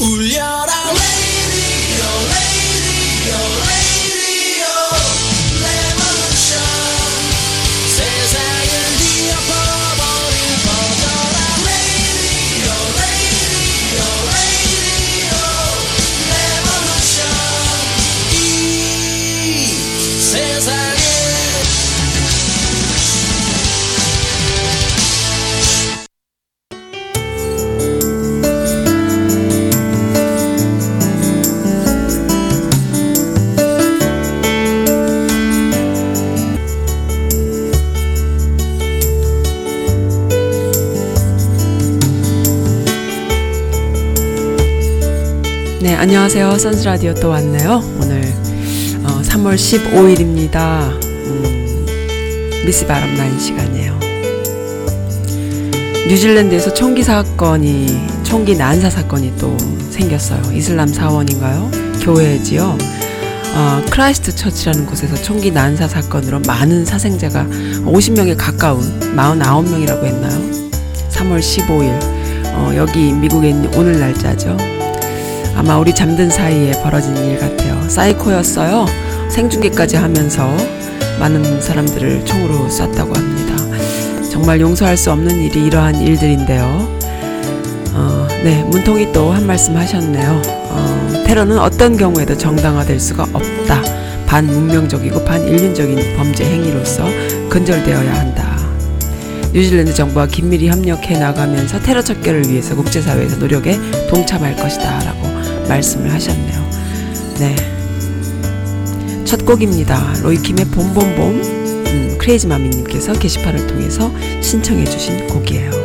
울려라 안녕하세요. 선스라디오 또 왔네요. 오늘 어, 3월 15일입니다. 음, 미스 바람 나인 시간이에요. 뉴질랜드에서 총기 사건이, 총기 난사 사건이 또 생겼어요. 이슬람 사원인가요? 교회지요. 어, 크라이스트 처치라는 곳에서 총기 난사 사건으로 많은 사상자가 50명에 가까운 49명이라고 했나요? 3월 15일. 어, 여기 있는 오늘 날짜죠. 아마 우리 잠든 사이에 벌어진 일 같아요. 사이코였어요. 생중계까지 하면서 많은 사람들을 총으로 쐈다고 합니다. 정말 용서할 수 없는 일이 이러한 일들인데요. 어, 네, 문통이 또 한 말씀 하셨네요. 어, 테러는 어떤 경우에도 정당화될 수가 없다. 반문명적이고 반인륜적인 범죄 행위로서 근절되어야 한다. 뉴질랜드 정부와 긴밀히 협력해 나가면서 테러 척결을 위해서 국제사회에서 노력에 동참할 것이다. 라고 말씀을 하셨네요. 네. 첫 곡입니다. 로이킴의 봄봄봄 음, 크레이지 마미님께서 게시판을 통해서 신청해 주신 곡이에요.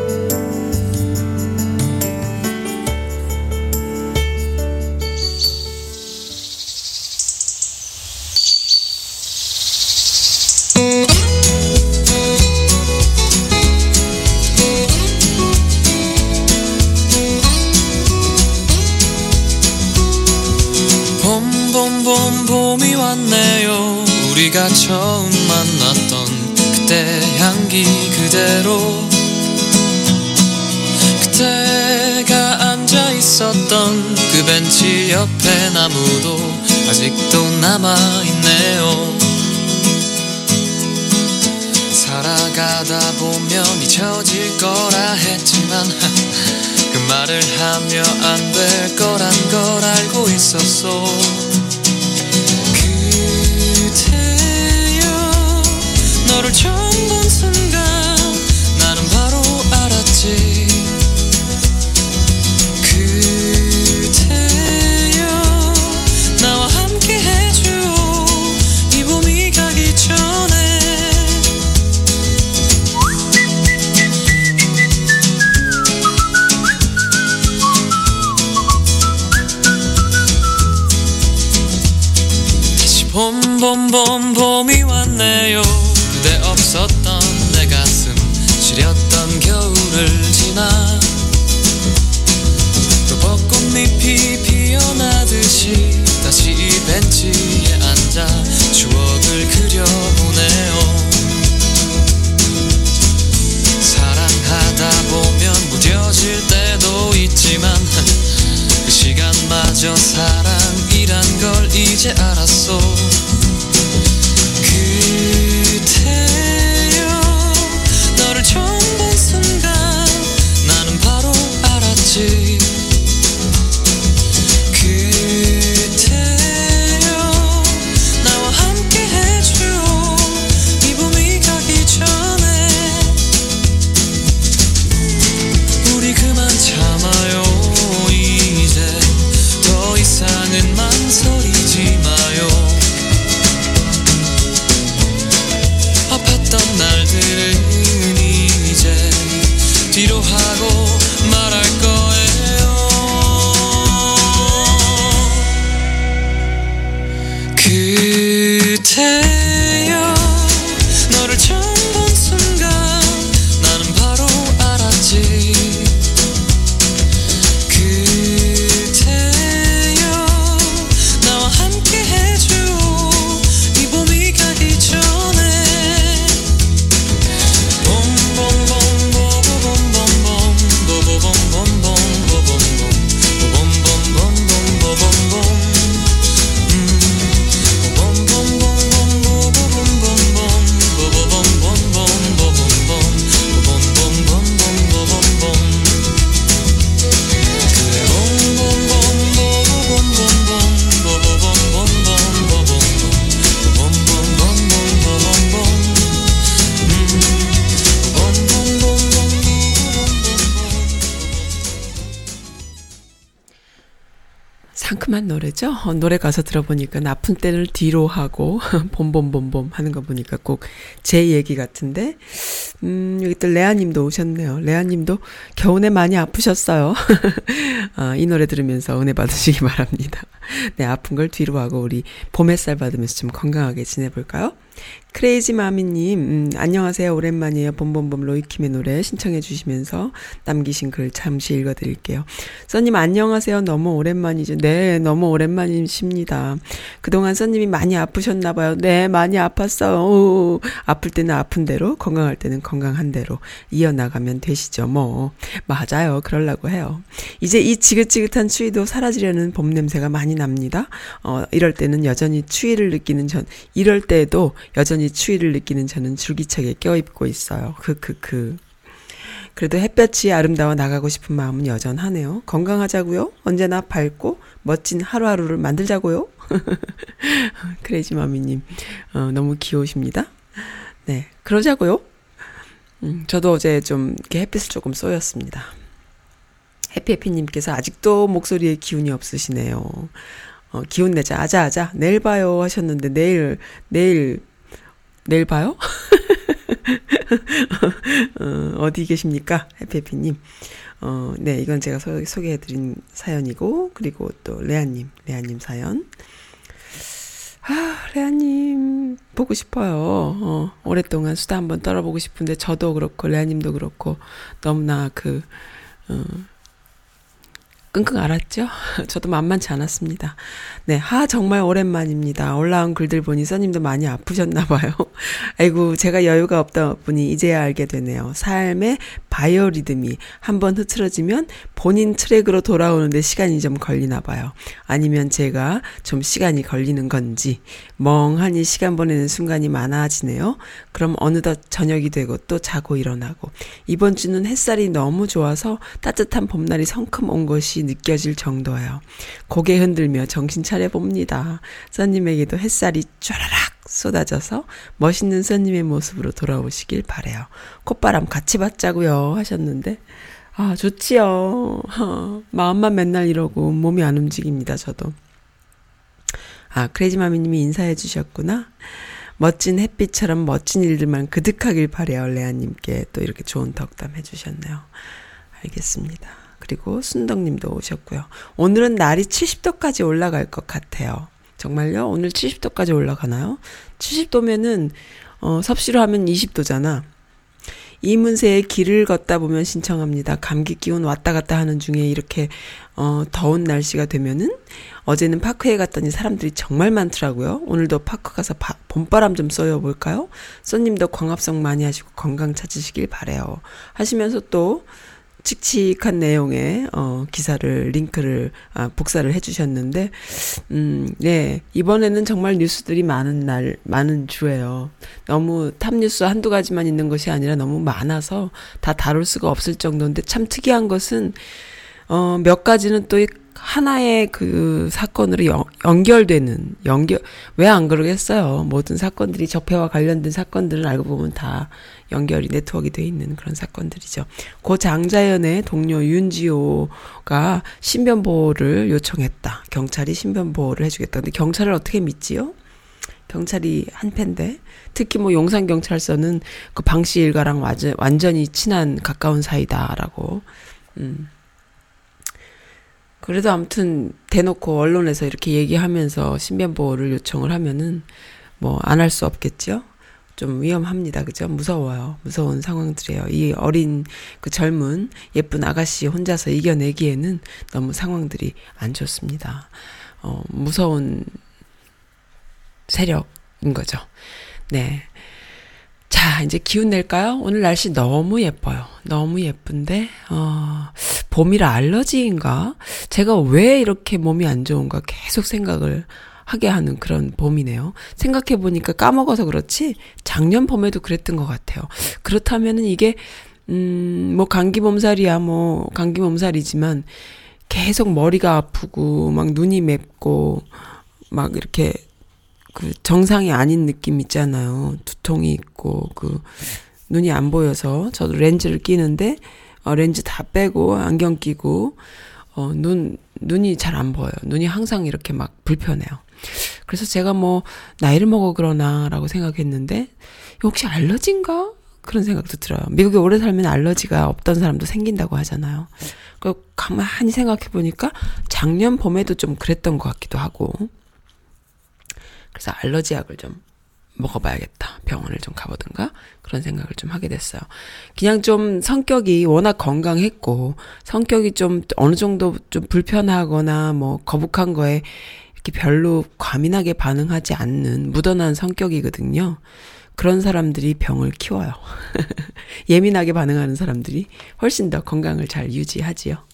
처음 만났던 그때 향기 그대로. 그때가 앉아 있었던 그 벤치 옆에 나무도 아직도 남아 있네요. 살아가다 보면 잊혀질 거라 했지만 그 말을 하며 안 될 거란 걸 알고 있었어 너를 처음 본 순간 little 상큼한 노래죠. 어, 노래 가서 들어보니까 아픈 때를 뒤로 하고 봄봄봄봄 하는 거 보니까 꼭 제 얘기 같은데 음, 여기 또 레아님도 오셨네요. 레아님도 겨우내 많이 아프셨어요. 아, 이 노래 들으면서 은혜 받으시기 바랍니다. 네, 아픈 걸 뒤로 하고 우리 봄 햇살 받으면서 좀 건강하게 지내볼까요? 크레이지 마미님, 음, 안녕하세요. 오랜만이에요. 봄봄봄 로이킴의 노래 신청해 주시면서 남기신 글 잠시 읽어 드릴게요. 써님, 안녕하세요. 너무 오랜만이죠. 네, 너무 오랜만이십니다. 그동안 써님이 많이 아프셨나봐요. 네, 많이 아팠어요. 오, 아플 때는 아픈 대로, 건강할 때는 건강한 대로 이어나가면 되시죠. 뭐. 맞아요. 그러려고 해요. 이제 이 지긋지긋한 추위도 사라지려는 봄 냄새가 많이 납니다. 어, 이럴 때는 여전히 추위를 느끼는 전, 이럴 때도 여전히 추위를 느끼는 저는 줄기차게 껴입고 있어요. 크크크. 그래도 햇볕이 아름다워 나가고 싶은 마음은 여전하네요. 건강하자고요. 언제나 밝고 멋진 하루하루를 만들자고요. 크레이지 마미님, 어, 너무 귀여우십니다. 네, 그러자고요. 음, 저도 어제 좀 이렇게 햇빛을 조금 쏘였습니다. 해피해피님께서 아직도 목소리에 기운이 없으시네요. 어, 기운 내자, 아자, 아자, 내일 봐요 하셨는데, 내일, 내일, 내일 봐요? 어, 어디 계십니까? 해피해피님. 어, 네, 이건 제가 소, 소개해드린 사연이고, 그리고 또 레아님, 레아님 사연. 아, 레아님, 보고 싶어요. 어, 오랫동안 수다 한번 떨어보고 싶은데, 저도 그렇고, 레아님도 그렇고, 너무나 그, 어, 끙끙 앓았죠? 저도 만만치 않았습니다. 네, 하, 정말 오랜만입니다. 올라온 글들 보니 써님도 많이 아프셨나봐요. 아이고, 제가 여유가 없다 보니 이제야 알게 되네요. 삶의 바이오리듬이 한번 흐트러지면 본인 트랙으로 돌아오는데 시간이 좀 걸리나 봐요. 아니면 제가 좀 시간이 걸리는 건지, 멍하니 시간 보내는 순간이 많아지네요. 그럼 어느덧 저녁이 되고 또 자고 일어나고, 이번 주는 햇살이 너무 좋아서 따뜻한 봄날이 성큼 온 것이 느껴질 정도예요. 고개 흔들며 정신 차려 봅니다. 써님에게도 햇살이 쫘라락 쏟아져서 멋있는 써님의 모습으로 돌아오시길 바래요. 콧바람 같이 받자고요 하셨는데 아 좋지요. 어, 마음만 맨날 이러고 몸이 안 움직입니다. 저도. 아 크레이지마미님이 인사해 주셨구나. 멋진 햇빛처럼 멋진 일들만 그득하길 바래요. 레아님께 또 이렇게 좋은 덕담 해주셨네요. 알겠습니다. 그리고 순덕님도 오셨고요. 오늘은 날이 70도까지 올라갈 것 같아요. 정말요? 오늘 70도까지 올라가나요? 70도면은 어, 섭씨로 하면 20도잖아. 이문세의 길을 걷다 보면 신청합니다. 감기 기운 왔다 갔다 하는 중에 이렇게 어 더운 날씨가 되면은 어제는 파크에 갔더니 사람들이 정말 많더라고요. 오늘도 파크 가서 바, 봄바람 좀 쏘여 볼까요? 손님도 광합성 많이 하시고 건강 찾으시길 바래요. 하시면서 또 칙칙한 내용의 어 기사를 링크를 아 복사를 해 주셨는데 음 네. 이번에는 정말 뉴스들이 많은 날 많은 주예요. 너무 탑 뉴스 한두 가지만 있는 것이 아니라 너무 많아서 다 다룰 수가 없을 정도인데 참 특이한 것은 어 몇 가지는 또 하나의 그 사건으로 연, 연결되는 연결 왜 안 그러겠어요. 모든 사건들이 적폐와 관련된 사건들은 알고 보면 다 연결이 네트워크가 돼 있는 그런 사건들이죠. 고 장자연의 동료 윤지호가 신변 보호를 요청했다. 경찰이 신변 보호를 해주겠다. 근데 경찰을 어떻게 믿지요? 경찰이 한패인데 특히 뭐 용산 경찰서는 그 방씨 일가랑 완전 완전히 친한 가까운 사이다라고 음. 그래도 아무튼 대놓고 언론에서 이렇게 얘기하면서 신변 보호를 요청을 하면은 뭐 안 할 수 없겠죠. 좀 위험합니다. 그죠? 무서워요. 무서운 상황들이에요. 이 어린 그 젊은 예쁜 아가씨 혼자서 이겨내기에는 너무 상황들이 안 좋습니다. 어, 무서운 세력인 거죠. 네. 자, 이제 기운 낼까요? 오늘 날씨 너무 예뻐요. 너무 예쁜데, 어, 봄이라 알러지인가? 제가 왜 이렇게 몸이 안 좋은가 계속 생각을 하게 하는 그런 봄이네요. 생각해보니까 까먹어서 그렇지, 작년 봄에도 그랬던 것 같아요. 그렇다면은 이게, 음, 뭐, 감기 몸살이야, 뭐, 감기 몸살이지만, 계속 머리가 아프고, 막 눈이 맵고, 막 이렇게 그 정상이 아닌 느낌 있잖아요. 두통이 있고 그 눈이 안 보여서 저도 렌즈를 끼는데 어 렌즈 다 빼고 안경 끼고 어, 눈, 눈이 잘 안 보여요. 눈이 항상 이렇게 막 불편해요. 그래서 제가 뭐, 나이를 먹어 그러나라고 생각했는데, 혹시 알러지인가? 그런 생각도 들어요. 미국에 오래 살면 알러지가 없던 사람도 생긴다고 하잖아요. 그 가만히 생각해 보니까 작년 봄에도 좀 그랬던 것 같기도 하고. 그래서 알러지 약을 좀 먹어봐야겠다. 병원을 좀 가보든가 그런 생각을 좀 하게 됐어요. 그냥 좀 성격이 워낙 건강했고 성격이 좀 어느 정도 좀 불편하거나 뭐 거북한 거에 이렇게 별로 과민하게 반응하지 않는 무던한 성격이거든요. 그런 사람들이 병을 키워요. 예민하게 반응하는 사람들이 훨씬 더 건강을 잘 유지하지요.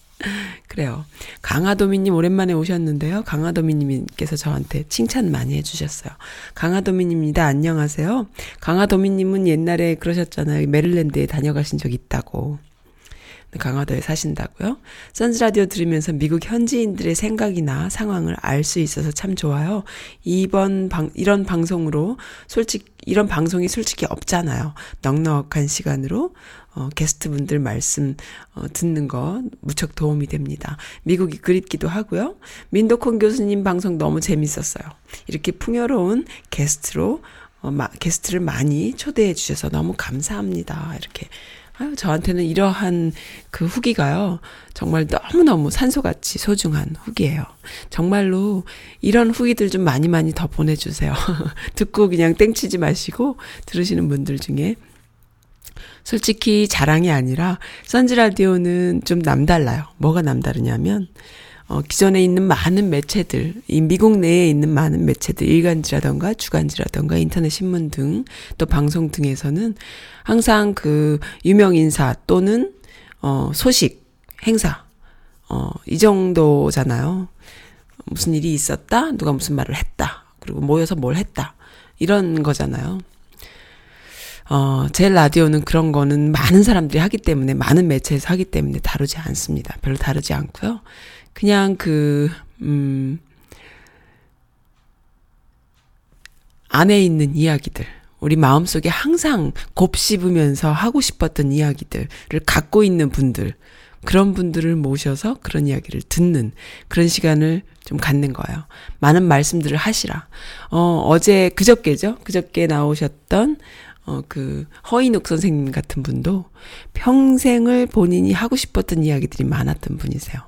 그래요. 강하도미님 오랜만에 오셨는데요. 강하도미님께서 저한테 칭찬 많이 해주셨어요. 강하도미님입니다. 안녕하세요. 강하도미님은 옛날에 그러셨잖아요. 메릴랜드에 다녀가신 적 있다고. 강화도에 사신다고요? 선즈 라디오 들으면서 미국 현지인들의 생각이나 상황을 알 수 있어서 참 좋아요. 이번 방 이런 방송으로 솔직 이런 방송이 솔직히 없잖아요. 넉넉한 시간으로 어, 게스트분들 말씀 어, 듣는 거 무척 도움이 됩니다. 미국이 그립기도 하고요. 민도콘 교수님 방송 너무 재밌었어요. 이렇게 풍요로운 게스트로 어, 마, 게스트를 많이 초대해 주셔서 너무 감사합니다. 이렇게 아유, 저한테는 이러한 그 후기가요, 정말 너무너무 산소같이 소중한 후기예요. 정말로 이런 후기들 좀 많이 많이 더 보내주세요. 듣고 그냥 땡치지 마시고 들으시는 분들 중에. 솔직히 자랑이 아니라, 선즈라디오는 좀 남달라요. 뭐가 남다르냐면, 어, 기존에 있는 많은 매체들, 이 미국 내에 있는 많은 매체들, 일간지라던가 주간지라던가 인터넷 신문 등, 또 방송 등에서는 항상 그 유명 인사 또는 어 소식, 행사 어 이 정도잖아요. 무슨 일이 있었다, 누가 무슨 말을 했다, 그리고 모여서 뭘 했다 이런 거잖아요. 어, 제 라디오는 그런 거는 많은 사람들이 하기 때문에, 많은 매체에서 하기 때문에 다루지 않습니다. 별로 다루지 않고요. 그냥 그, 음, 안에 있는 이야기들, 우리 마음속에 항상 곱씹으면서 하고 싶었던 이야기들을 갖고 있는 분들, 그런 분들을 모셔서 그런 이야기를 듣는 그런 시간을 좀 갖는 거예요. 많은 말씀들을 하시라. 어, 어제 그저께죠? 그저께 나오셨던 어, 그, 허인욱 선생님 같은 분도 평생을 본인이 하고 싶었던 이야기들이 많았던 분이세요.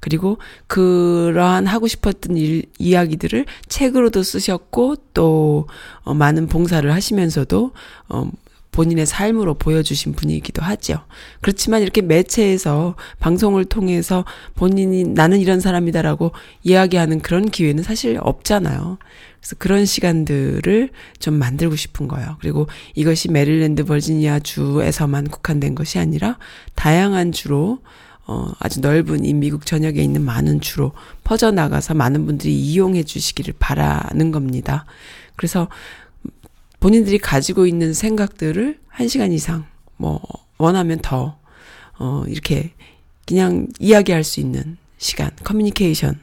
그리고 그러한 하고 싶었던 일, 이야기들을 책으로도 쓰셨고 또 어, 많은 봉사를 하시면서도 어, 본인의 삶으로 보여주신 분이기도 하죠. 그렇지만 이렇게 매체에서 방송을 통해서 본인이 나는 이런 사람이다라고 이야기하는 그런 기회는 사실 없잖아요. 그래서 그런 시간들을 좀 만들고 싶은 거예요. 그리고 이것이 메릴랜드 버지니아 주에서만 국한된 것이 아니라 다양한 주로 어, 아주 넓은 이 미국 전역에 있는 많은 주로 퍼져나가서 많은 분들이 이용해 주시기를 바라는 겁니다. 그래서 본인들이 가지고 있는 생각들을 한 시간 이상, 뭐, 원하면 더, 어, 이렇게 그냥 이야기할 수 있는 시간, 커뮤니케이션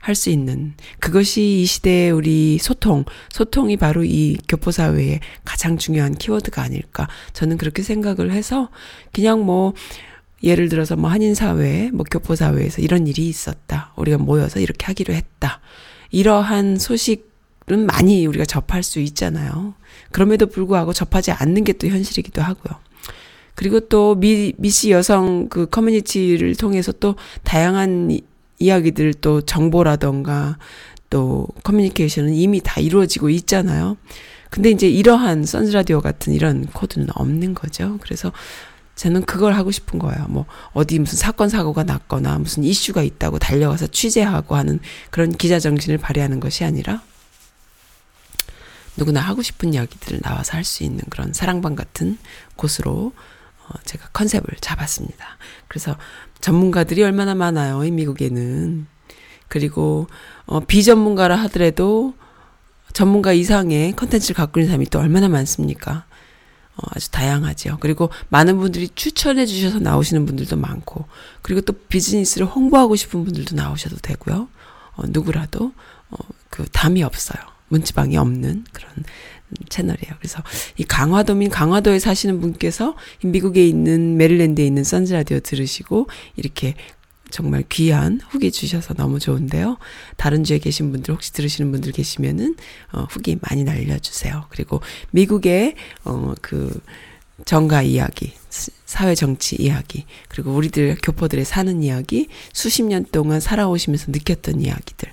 할 수 있는 그것이 이 시대의 우리 소통, 소통이 바로 이 교포사회의 가장 중요한 키워드가 아닐까. 저는 그렇게 생각을 해서 그냥 뭐, 예를 들어서 뭐 한인사회, 뭐 교포사회에서 이런 일이 있었다. 우리가 모여서 이렇게 하기로 했다. 이러한 소식은 많이 우리가 접할 수 있잖아요. 그럼에도 불구하고 접하지 않는 게 또 현실이기도 하고요. 그리고 또 미, 미시 여성 그 커뮤니티를 통해서 또 다양한 이, 이야기들 또 정보라던가 또 커뮤니케이션은 이미 다 이루어지고 있잖아요. 근데 이제 이러한 선즈라디오 같은 이런 코드는 없는 거죠. 그래서 저는 그걸 하고 싶은 거예요. 뭐, 어디 무슨 사건, 사고가 났거나 무슨 이슈가 있다고 달려가서 취재하고 하는 그런 기자 정신을 발휘하는 것이 아니라 누구나 하고 싶은 이야기들을 나와서 할 수 있는 그런 사랑방 같은 곳으로 어, 제가 컨셉을 잡았습니다. 그래서 전문가들이 얼마나 많아요, 이 미국에는. 그리고, 어, 비전문가라 하더라도 전문가 이상의 컨텐츠를 갖고 있는 사람이 또 얼마나 많습니까? 어, 아주 다양하죠. 그리고 많은 분들이 추천해 주셔서 나오시는 분들도 많고, 그리고 또 비즈니스를 홍보하고 싶은 분들도 나오셔도 되고요. 어, 누구라도, 어, 그 담이 없어요. 문지방이 없는 그런 채널이에요. 그래서 이 강화도민 강화도에 사시는 분께서 미국에 있는 메릴랜드에 있는 선즈 라디오 들으시고 이렇게 정말 귀한 후기 주셔서 너무 좋은데요. 다른 주에 계신 분들 혹시 들으시는 분들 계시면은 어, 후기 많이 날려주세요. 그리고 미국의 어그 정가 이야기, 사회 정치 이야기, 그리고 우리들 교포들의 사는 이야기, 수십 년 동안 살아오시면서 느꼈던 이야기들,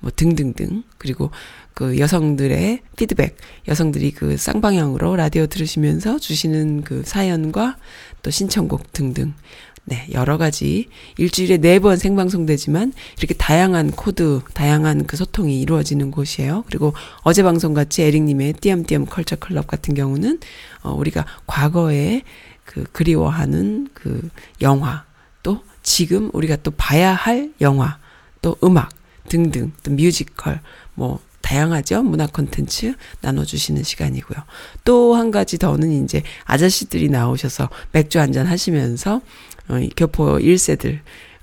뭐 등등등. 그리고 그 여성들의 피드백, 여성들이 그 쌍방향으로 라디오 들으시면서 주시는 그 사연과 또 신청곡 등등. 네, 여러 가지 일주일에 네 번 생방송되지만 이렇게 다양한 코드, 다양한 그 소통이 이루어지는 곳이에요. 그리고 어제 방송 같이 에릭님의 띄엄띄엄 Culture Club 같은 경우는 어, 우리가 과거에 그 그리워하는 그 영화 또 지금 우리가 또 봐야 할 영화 또 음악 등등 또 뮤지컬 뭐 다양하죠. 문화 콘텐츠 나눠주시는 시간이고요. 또 한 가지 더는 이제 아저씨들이 나오셔서 맥주 한 잔 하시면서 어, 교포 1세들.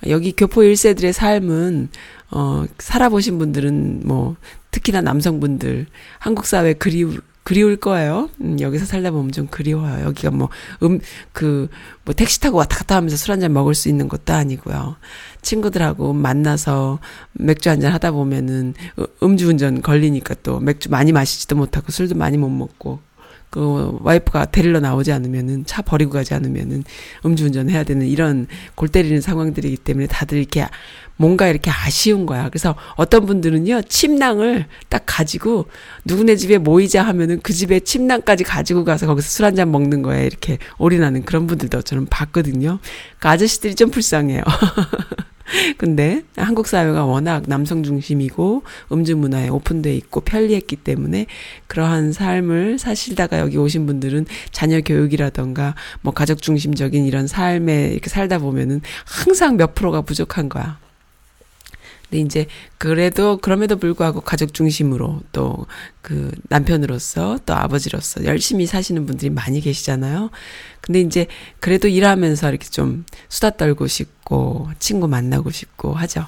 여기 교포 1세들의 삶은, 어, 살아보신 분들은 뭐, 특히나 남성분들, 한국 사회 그리우, 그리울 거예요. 음, 여기서 살다 보면 좀 그리워요. 여기가 뭐, 음, 그, 뭐, 택시 타고 왔다 갔다 하면서 술 한잔 먹을 수 있는 것도 아니고요. 친구들하고 만나서 맥주 한잔 하다 보면은 음주운전 걸리니까 또 맥주 많이 마시지도 못하고 술도 많이 못 먹고 그 와이프가 데리러 나오지 않으면은 차 버리고 가지 않으면은 음주운전 해야 되는 이런 골 때리는 상황들이기 때문에 다들 이렇게 뭔가 이렇게 아쉬운 거야. 그래서 어떤 분들은요, 침낭을 딱 가지고 누구네 집에 모이자 하면은 그 집에 침낭까지 가지고 가서 거기서 술 한 잔 먹는 거에 이렇게 올인하는 그런 분들도 저는 봤거든요. 그 아저씨들이 좀 불쌍해요. 근데 한국 사회가 워낙 남성 중심이고 음주 문화에 오픈돼 있고 편리했기 때문에 그러한 삶을 사실다가 여기 오신 분들은 자녀 교육이라던가 뭐 가족 중심적인 이런 삶에 이렇게 살다 보면은 항상 몇 프로가 부족한 거야. 근데 이제 그래도 그럼에도 불구하고 가족 중심으로 또 그 남편으로서 또 아버지로서 열심히 사시는 분들이 많이 계시잖아요. 근데 이제 그래도 일하면서 이렇게 좀 수다 떨고 싶고 친구 만나고 싶고 하죠.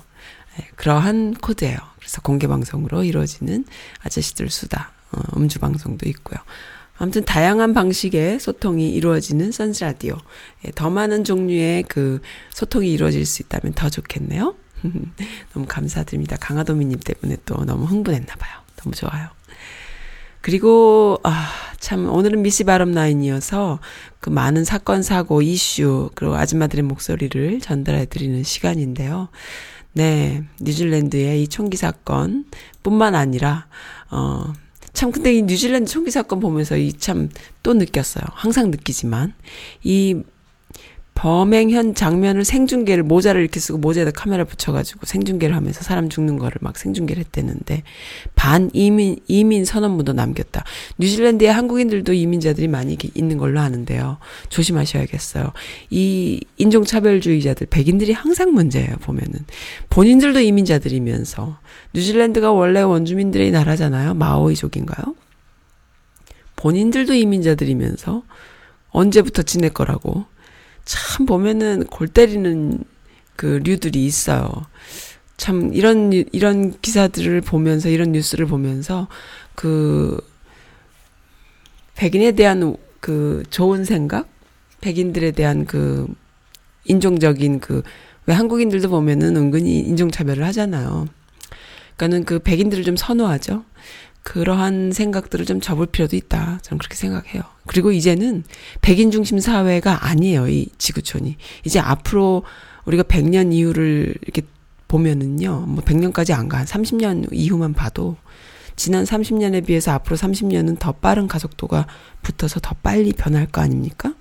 네, 그러한 코드예요. 그래서 공개 방송으로 이루어지는 아저씨들 수다 어, 음주 방송도 있고요. 아무튼 다양한 방식의 소통이 이루어지는 선스 라디오. 예, 더 많은 종류의 그 소통이 이루어질 수 있다면 더 좋겠네요. 너무 감사드립니다. 강하도미님 때문에 또 너무 흥분했나 봐요. 너무 좋아요. 그리고 아, 참 오늘은 미시 바람 라인이어서 그 많은 사건 사고 이슈 그리고 아줌마들의 목소리를 전달해 드리는 시간인데요. 네, 뉴질랜드의 이 총기 사건 뿐만 아니라 어. 참 근데 이 뉴질랜드 총기 사건 보면서 이 참 또 느꼈어요. 항상 느끼지만 이 범행 현 장면을 생중계를 모자를 이렇게 쓰고 모자에다 카메라 붙여가지고 생중계를 하면서 사람 죽는 거를 막 생중계를 했대는데 반 이민 이민 선언문도 남겼다. 뉴질랜드에 한국인들도 이민자들이 많이 있는 걸로 아는데요. 조심하셔야겠어요. 이 인종차별주의자들 백인들이 항상 문제예요. 보면은 본인들도 이민자들이면서 뉴질랜드가 원래 원주민들의 나라잖아요. 마오이족인가요? 본인들도 이민자들이면서 언제부터 지낼 거라고 참 보면은 골 때리는 그 류들이 있어요. 참 이런 이런 기사들을 보면서 이런 뉴스를 보면서 그 백인에 대한 그 좋은 생각, 백인들에 대한 그 인종적인 그 왜 한국인들도 보면은 은근히 인종 차별을 하잖아요. 그러니까는 그 백인들을 좀 선호하죠. 그러한 생각들을 좀 접을 필요도 있다. 저는 그렇게 생각해요. 그리고 이제는 백인 중심 사회가 아니에요. 이 지구촌이. 이제 앞으로 우리가 100년 이후를 이렇게 보면은요. 뭐 100년까지 안 가. 한 30년 이후만 봐도 지난 30년에 비해서 앞으로 30년은 더 빠른 가속도가 붙어서 더 빨리 변할 거 아닙니까?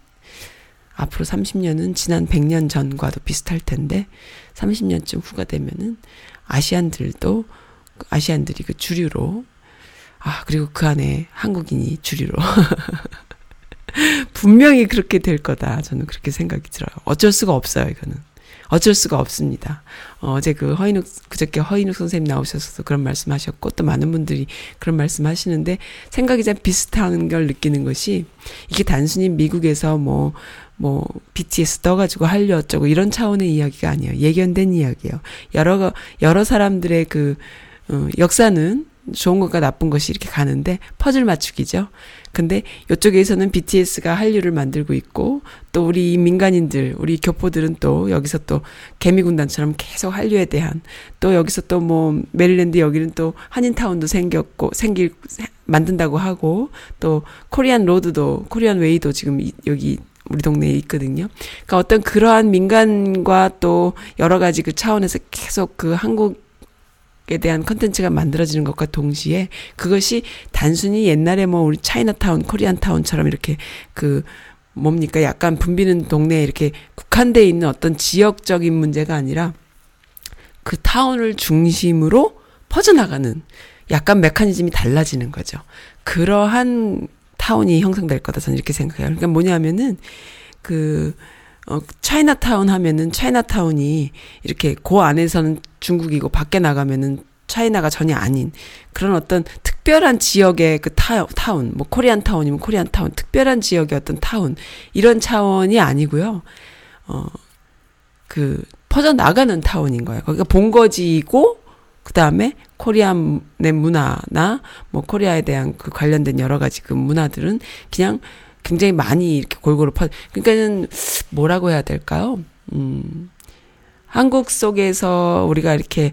앞으로 30년은 지난 100년 전과도 비슷할 텐데 30년쯤 후가 되면은 아시안들도 아시안들이 그 주류로 아, 그리고 그 안에 한국인이 주류로. 분명히 그렇게 될 거다. 저는 그렇게 생각이 들어요. 어쩔 수가 없어요, 이거는. 어쩔 수가 없습니다. 어, 어제 그 허인욱, 그저께 허인욱 선생님 나오셔서 그런 말씀 하셨고, 또 많은 분들이 그런 말씀 하시는데, 생각이 좀 비슷한 걸 느끼는 것이, 이게 단순히 미국에서 뭐, 뭐, BTS 떠가지고 하려 어쩌고 이런 차원의 이야기가 아니에요. 예견된 이야기예요. 여러, 여러 사람들의 그, 어, 역사는 좋은 것과 나쁜 것이 이렇게 가는데 퍼즐 맞추기죠. 근데 이쪽에서는 BTS가 한류를 만들고 있고 또 우리 민간인들, 우리 교포들은 또 여기서 또 개미군단처럼 계속 한류에 대한 또 여기서 또 뭐 메릴랜드 여기는 또 한인타운도 생겼고 생길 만든다고 하고 또 Korean road도 Korean way도 지금 여기 우리 동네에 있거든요. 그러니까 어떤 그러한 민간과 또 여러 가지 그 차원에서 계속 그 한국 에 대한 컨텐츠가 만들어지는 것과 동시에 그것이 단순히 옛날에 뭐 우리 차이나타운, 코리안타운처럼 이렇게 그 뭡니까 약간 붐비는 동네에 이렇게 국한돼 있는 어떤 지역적인 문제가 아니라 그 타운을 중심으로 퍼져나가는 약간 메커니즘이 달라지는 거죠. 그러한 타운이 형성될 거다 저는 이렇게 생각해요. 그러니까 뭐냐면은 그 어, 차이나타운 하면은 차이나타운이 이렇게 그 안에서는 중국이고 밖에 나가면은 차이나가 전혀 아닌 그런 어떤 특별한 지역의 그 타, 타운, 뭐 Korean town이면 Korean town, 특별한 지역의 어떤 타운 이런 차원이 아니고요. 어, 그 퍼져 나가는 타운인 거예요. 거기가 본거지이고 그 다음에 Korean의 문화나 뭐 코리아에 대한 그 관련된 여러 가지 그 문화들은 그냥 굉장히 많이 이렇게 골고루 퍼, 그러니까는 뭐라고 해야 될까요? 음, 한국 속에서 우리가 이렇게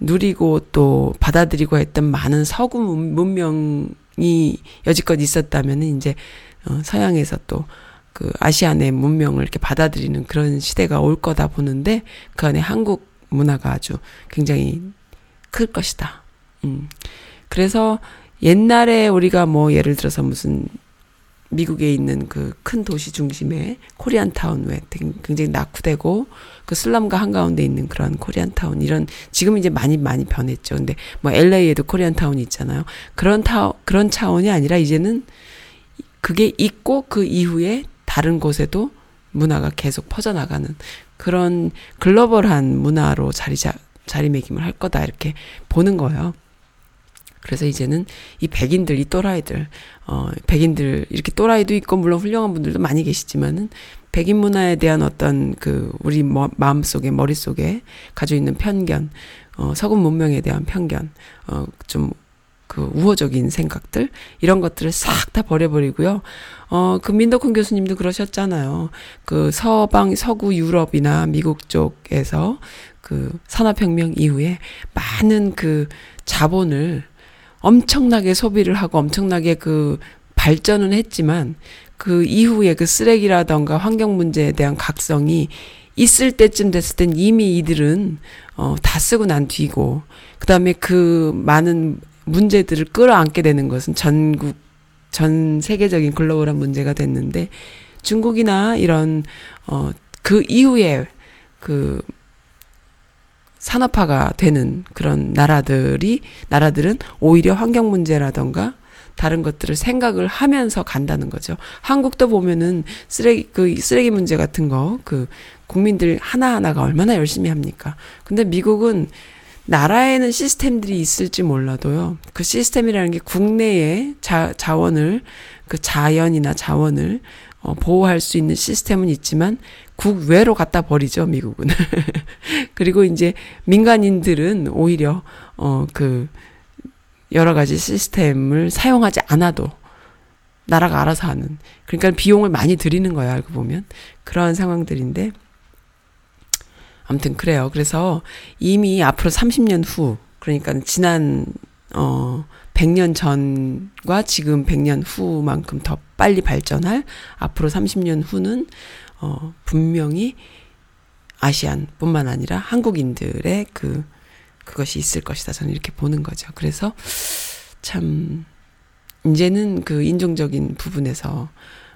누리고 또 받아들이고 했던 많은 서구 문명이 여지껏 있었다면 이제 어, 서양에서 또 그 Asian의 문명을 이렇게 받아들이는 그런 시대가 올 거다 보는데 그 안에 한국 문화가 아주 굉장히 클 것이다. 음. 그래서 옛날에 우리가 뭐 예를 들어서 무슨 미국에 있는 그 큰 도시 중심에 코리안타운 왜 굉장히 낙후되고 그 슬럼가 한가운데 있는 그런 코리안타운 이런 지금 이제 많이 많이 변했죠. 근데 뭐 LA에도 코리안타운이 있잖아요. 그런 타 그런 차원이 아니라 이제는 그게 있고 그 이후에 다른 곳에도 문화가 계속 퍼져나가는 그런 글로벌한 문화로 자리 잡 자리매김을 할 거다 이렇게 보는 거예요. 그래서 이제는 이 백인들, 이 또라이들, 어, 백인들, 이렇게 또라이도 있고, 물론 훌륭한 분들도 많이 계시지만은, 백인 문화에 대한 어떤 그, 우리 뭐, 마음 속에, 머릿속에 가지고 있는 편견, 어, 서구 문명에 대한 편견, 어, 좀, 그 우호적인 생각들, 이런 것들을 싹 다 버려버리고요. 어, 그 민덕훈 교수님도 그러셨잖아요. 그 서방, 서구 유럽이나 미국 쪽에서 그 산업혁명 이후에 많은 그 자본을 엄청나게 소비를 하고 엄청나게 그 발전은 했지만 그 이후에 그 쓰레기라던가 환경 문제에 대한 각성이 있을 때쯤 됐을 땐 이미 이들은 어, 다 쓰고 난 뒤고 그다음에 그 많은 문제들을 끌어안게 되는 것은 전국 전 세계적인 글로벌한 문제가 됐는데 중국이나 이런 어 그 이후에 그 산업화가 되는 그런 나라들이 나라들은 오히려 환경 문제라던가 다른 것들을 생각을 하면서 간다는 거죠. 한국도 보면은 쓰레기 그 쓰레기 문제 같은 거 그 국민들 하나하나가 얼마나 열심히 합니까? 근데 미국은 나라에는 시스템들이 있을지 몰라도요. 그 시스템이라는 게 국내에 자, 자원을 그 자연이나 자원을 어, 보호할 수 있는 시스템은 있지만 국외로 갖다 버리죠, 미국은. 그리고 이제 민간인들은 오히려 어 그 여러 가지 시스템을 사용하지 않아도 나라가 알아서 하는. 그러니까 비용을 많이 들이는 거예요, 알고 보면. 그러한 상황들인데 아무튼 그래요. 그래서 이미 앞으로 30년 후 그러니까 지난 어 100년 전과 지금 100년 후만큼 더 빨리 발전할 앞으로 30년 후는 어 분명히 아시안뿐만 아니라 한국인들의 그 그것이 있을 것이다. 저는 이렇게 보는 거죠. 그래서 참 이제는 그 인종적인 부분에서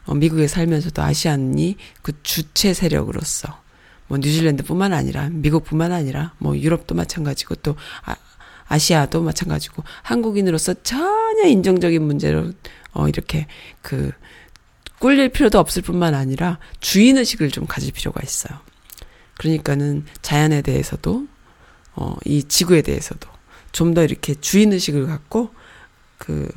어 미국에 살면서도 아시안이 그 주체 세력으로서 뭐 뉴질랜드뿐만 아니라 미국뿐만 아니라 뭐 유럽도 마찬가지고 또 아, 아시아도 마찬가지고 한국인으로서 전혀 인종적인 문제로 어 이렇게 그 꿀릴 필요도 없을 뿐만 아니라 주인 의식을 좀 가질 필요가 있어요. 그러니까는 자연에 대해서도 어 이 지구에 대해서도 좀 더 이렇게 주인 의식을 갖고 그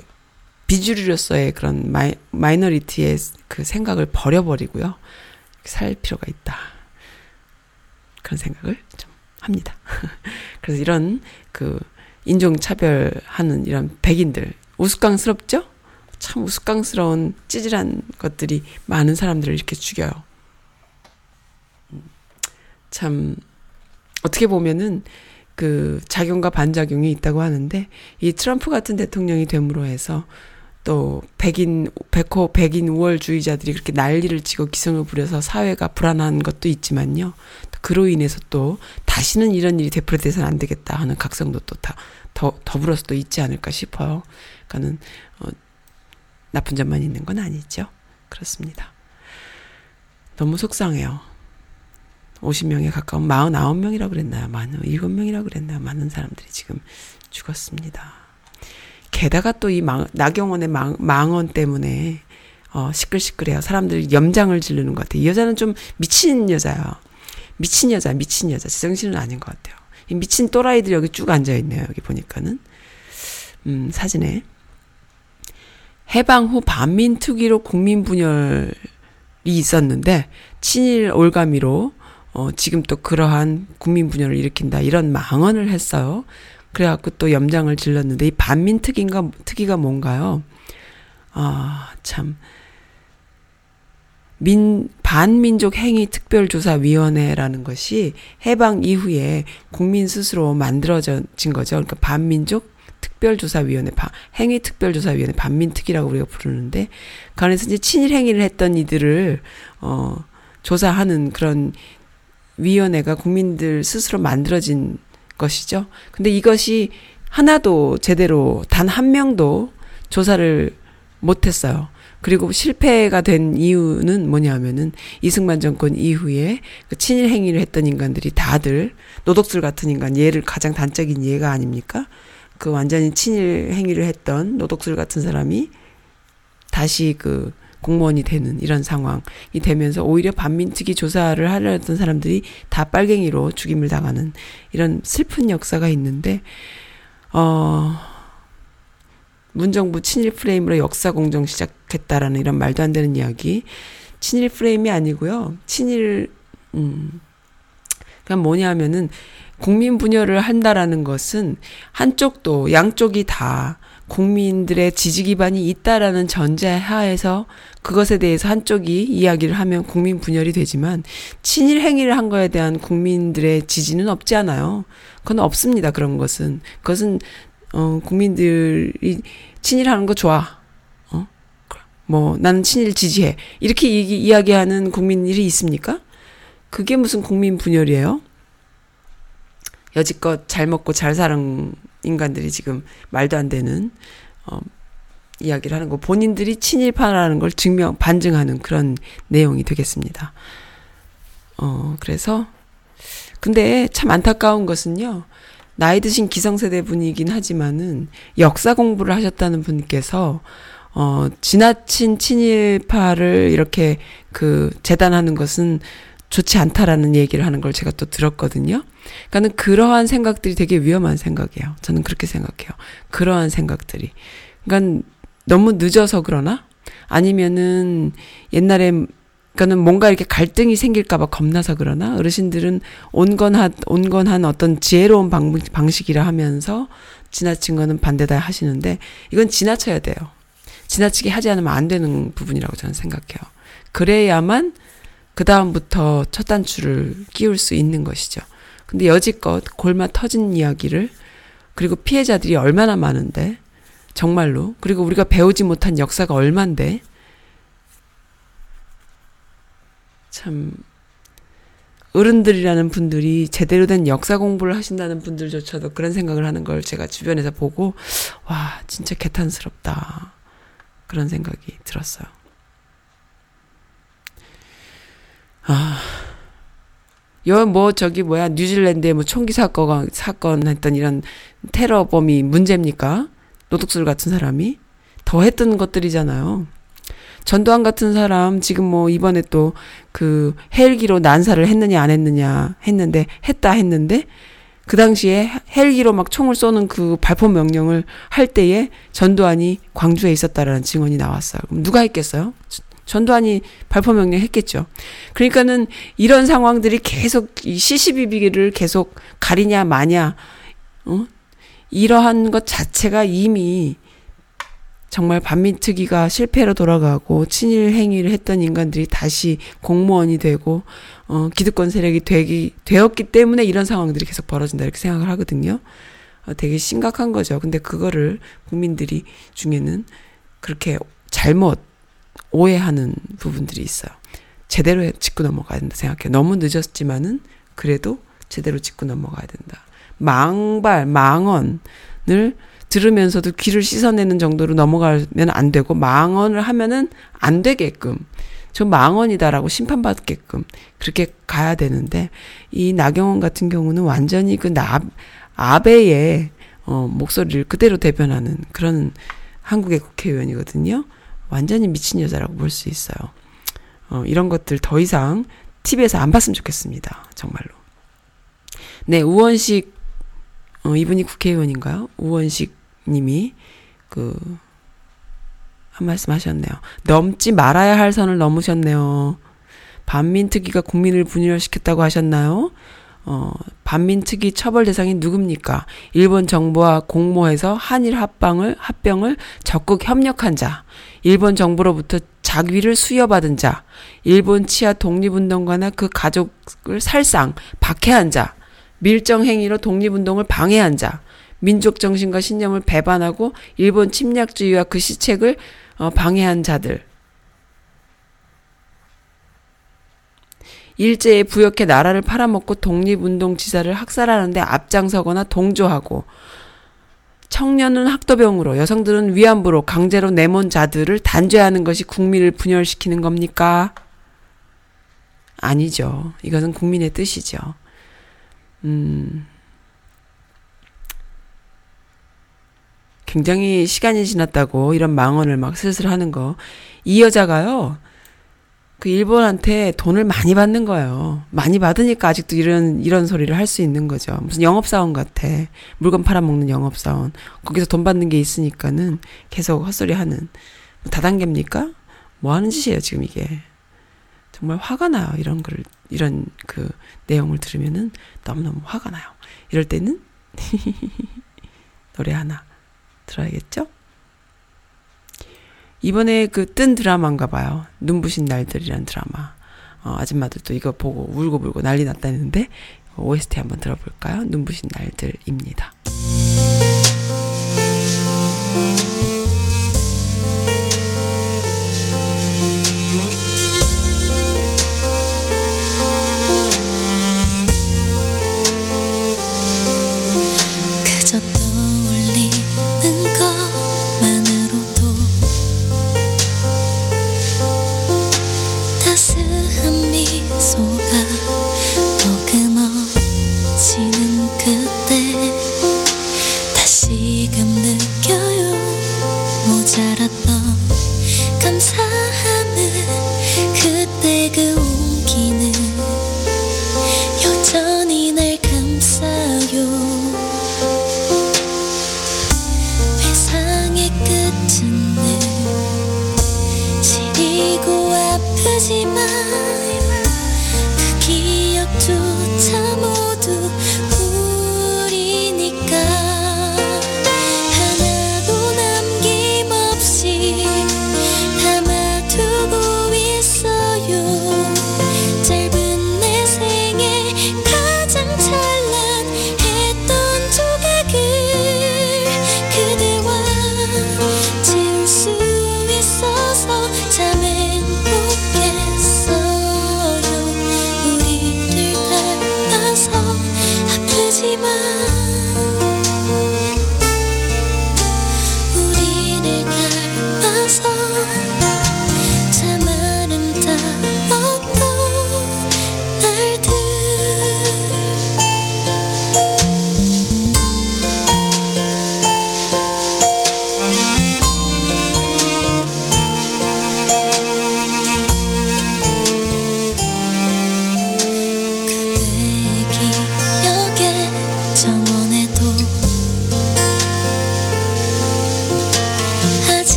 비주류로서의 그런 마이, minority의 그 생각을 버려버리고요. 살 필요가 있다. 그런 생각을 좀 합니다. 그래서 이런 그 인종차별하는 이런 백인들 우스꽝스럽죠? 참 우스꽝스러운 찌질한 것들이 많은 사람들을 이렇게 죽여요. 참 어떻게 보면은 그 작용과 반작용이 있다고 하는데 이 트럼프 같은 대통령이 됨으로 해서 또 백인 백호 백인 우월주의자들이 그렇게 난리를 치고 기승을 부려서 사회가 불안한 것도 있지만요. 그로 인해서 또 다시는 이런 일이 되풀이돼서는 안 되겠다 하는 각성도 또 다 더 더불어서 또 있지 않을까 싶어요. 그러니까는 어, 나쁜 점만 있는 건 아니죠. 그렇습니다. 너무 속상해요. 50명에 가까운 49명이라고 그랬나요? 많은 7명이라고 그랬나요? 많은 사람들이 지금 죽었습니다. 게다가 또 이 나경원의 망, 망언 때문에 어, 시끌시끌해요. 사람들이 염장을 지르는 것 같아요. 이 여자는 좀 미친 여자예요. 미친 여자, 미친 여자. 제정신은 아닌 것 같아요. 이 미친 또라이들이 여기 쭉 앉아있네요. 여기 보니까는. 음, 사진에. 해방 후 반민특위로 국민분열이 있었는데, 친일 올가미로 어, 지금 또 그러한 국민 분열을 일으킨다 이런 망언을 했어요. 그래갖고 또 염장을 질렀는데 이 반민 특인가 특이가 뭔가요? 아 참. 민, 반민족 행위 특별조사위원회라는 것이 해방 이후에 국민 스스로 만들어진 거죠. 그러니까 반민족 특별조사위원회, 행위 특별조사위원회, 반민특이라고 우리가 부르는데, 그 안에서 이제 친일 행위를 했던 이들을, 어, 조사하는 그런 위원회가 국민들 스스로 만들어진 것이죠. 근데 이것이 하나도 제대로 단 한 명도 조사를 못했어요. 그리고 실패가 된 이유는 뭐냐면은 이승만 정권 이후에 그 친일 행위를 했던 인간들이 다들 노덕술 같은 인간 예를 가장 단적인 예가 아닙니까? 그 완전히 친일 행위를 했던 노덕술 같은 사람이 다시 그 공무원이 되는 이런 상황이 되면서 오히려 반민특위 조사를 하려 했던 사람들이 다 빨갱이로 죽임을 당하는 이런 슬픈 역사가 있는데, 어, 문정부 친일 프레임으로 역사 공정 시작했다라는 이런 말도 안 되는 이야기. 친일 프레임이 아니고요. 친일, 음, 그냥 뭐냐 하면은 국민 분열을 한다라는 것은 한쪽도 양쪽이 다 국민들의 지지 기반이 있다라는 전제하에서 그것에 대해서 한쪽이 이야기를 하면 국민 분열이 되지만 친일 행위를 한 거에 대한 국민들의 지지는 없지 않아요. 그건 없습니다. 그런 것은 그것은 어 국민들이 친일하는 거 좋아. 어? 뭐 나는 친일 지지해. 이렇게 이, 이야기하는 국민들이 있습니까? 그게 무슨 국민 분열이에요? 여지껏 잘 먹고 잘 사는 인간들이 지금 말도 안 되는 어, 이야기를 하는 거 본인들이 친일파라는 걸 증명 반증하는 그런 내용이 되겠습니다. 어 그래서 근데 참 안타까운 것은요. 나이 드신 기성세대 분이긴 하지만은 역사 공부를 하셨다는 분께서 어 지나친 친일파를 이렇게 그 재단하는 것은 좋지 않다라는 얘기를 하는 걸 제가 또 들었거든요. 그러니까는 그러한 생각들이 되게 위험한 생각이에요. 저는 그렇게 생각해요. 그러한 생각들이. 그러니까 너무 늦어서 그러나 아니면은 옛날에 그러니까는 뭔가 이렇게 갈등이 생길까봐 겁나서 그러나 어르신들은 온건한 온건한 어떤 지혜로운 방, 방식이라 하면서 지나친 거는 반대다 하시는데 이건 지나쳐야 돼요. 지나치게 하지 않으면 안 되는 부분이라고 저는 생각해요. 그래야만 그 다음부터 첫 단추를 끼울 수 있는 것이죠. 근데 여지껏 골마 터진 이야기를 그리고 피해자들이 얼마나 많은데 정말로 그리고 우리가 배우지 못한 역사가 얼만데 참 어른들이라는 분들이 제대로 된 역사 공부를 하신다는 분들조차도 그런 생각을 하는 걸 제가 주변에서 보고 와 진짜 개탄스럽다 그런 생각이 들었어요. 아, 여 뭐 저기 뭐야 뉴질랜드에 뭐 총기 사건 사건 했던 이런 테러범이 문제입니까? 노덕술 같은 사람이 더 했던 것들이잖아요. 전두환 같은 사람 지금 뭐 이번에 또 그 헬기로 난사를 했느냐 안 했느냐 했는데 했다 했는데 그 당시에 헬기로 막 총을 쏘는 그 발포 명령을 할 때에 전두환이 광주에 있었다라는 증언이 나왔어요. 그럼 누가 했겠어요? 전두환이 발포 명령했겠죠. 그러니까는 이런 상황들이 계속 이 시시비비를 계속 가리냐 마냐, 어? 이러한 것 자체가 이미 정말 반민특위가 실패로 돌아가고 친일 행위를 했던 인간들이 다시 공무원이 되고 어 기득권 세력이 되기 되었기 때문에 이런 상황들이 계속 벌어진다 이렇게 생각을 하거든요. 어, 되게 심각한 거죠. 근데 그거를 국민들이 중에는 그렇게 잘못 오해하는 부분들이 있어요. 제대로 짚고 넘어가야 된다 생각해요. 너무 늦었지만은 그래도 제대로 짚고 넘어가야 된다. 망발, 망언을 들으면서도 귀를 씻어내는 정도로 넘어가면 안 되고 망언을 하면은 안 되게끔 저 망언이다라고 심판받게끔 그렇게 가야 되는데 이 나경원 같은 경우는 완전히 그 나, 아베의 어, 목소리를 그대로 대변하는 그런 한국의 국회의원이거든요. 완전히 미친 여자라고 볼 수 있어요. 어, 이런 것들 더 이상 TV에서 안 봤으면 좋겠습니다. 정말로. 네, 우원식, 어, 이분이 국회의원인가요? 우원식 님이 그, 한 말씀 하셨네요. 넘지 말아야 할 선을 넘으셨네요. 반민특위가 국민을 분열시켰다고 하셨나요? 어, 반민특위 처벌 대상이 누굽니까? 일본 정부와 공모해서 한일 합방을, 합병을 적극 협력한 자, 일본 정부로부터 자위를 수여받은 자, 일본 치아 독립운동가나 그 가족을 살상, 박해한 자, 밀정 행위로 독립운동을 방해한 자, 민족 정신과 신념을 배반하고 일본 침략주의와 그 시책을 어, 방해한 자들. 일제에 부역해 나라를 팔아먹고 독립운동 지사를 학살하는데 앞장서거나 동조하고 청년은 학도병으로 여성들은 위안부로 강제로 내몬 자들을 단죄하는 것이 국민을 분열시키는 겁니까? 아니죠. 이것은 국민의 뜻이죠. 음. 굉장히 시간이 지났다고 이런 망언을 막 슬슬 하는 거. 이 여자가요, 그 일본한테 돈을 많이 받는 거예요. 많이 받으니까 아직도 이런, 이런 소리를 할 수 있는 거죠. 무슨 영업 사원 같아. 물건 팔아 먹는 영업 사원. 거기서 돈 받는 게 있으니까는 계속 헛소리 하는. 뭐 다단계입니까? 뭐 하는 짓이에요, 지금 이게. 정말 화가 나요. 이런 글, 이런 그 내용을 들으면은 너무너무 화가 나요. 이럴 때는 노래 하나 들어야겠죠? 이번에 그 뜬 드라마인가 봐요. 눈부신 날들이란 드라마. 어, 아줌마들도 이거 보고 울고불고 난리 났다는데 OST 한번 들어볼까요? 눈부신 날들입니다.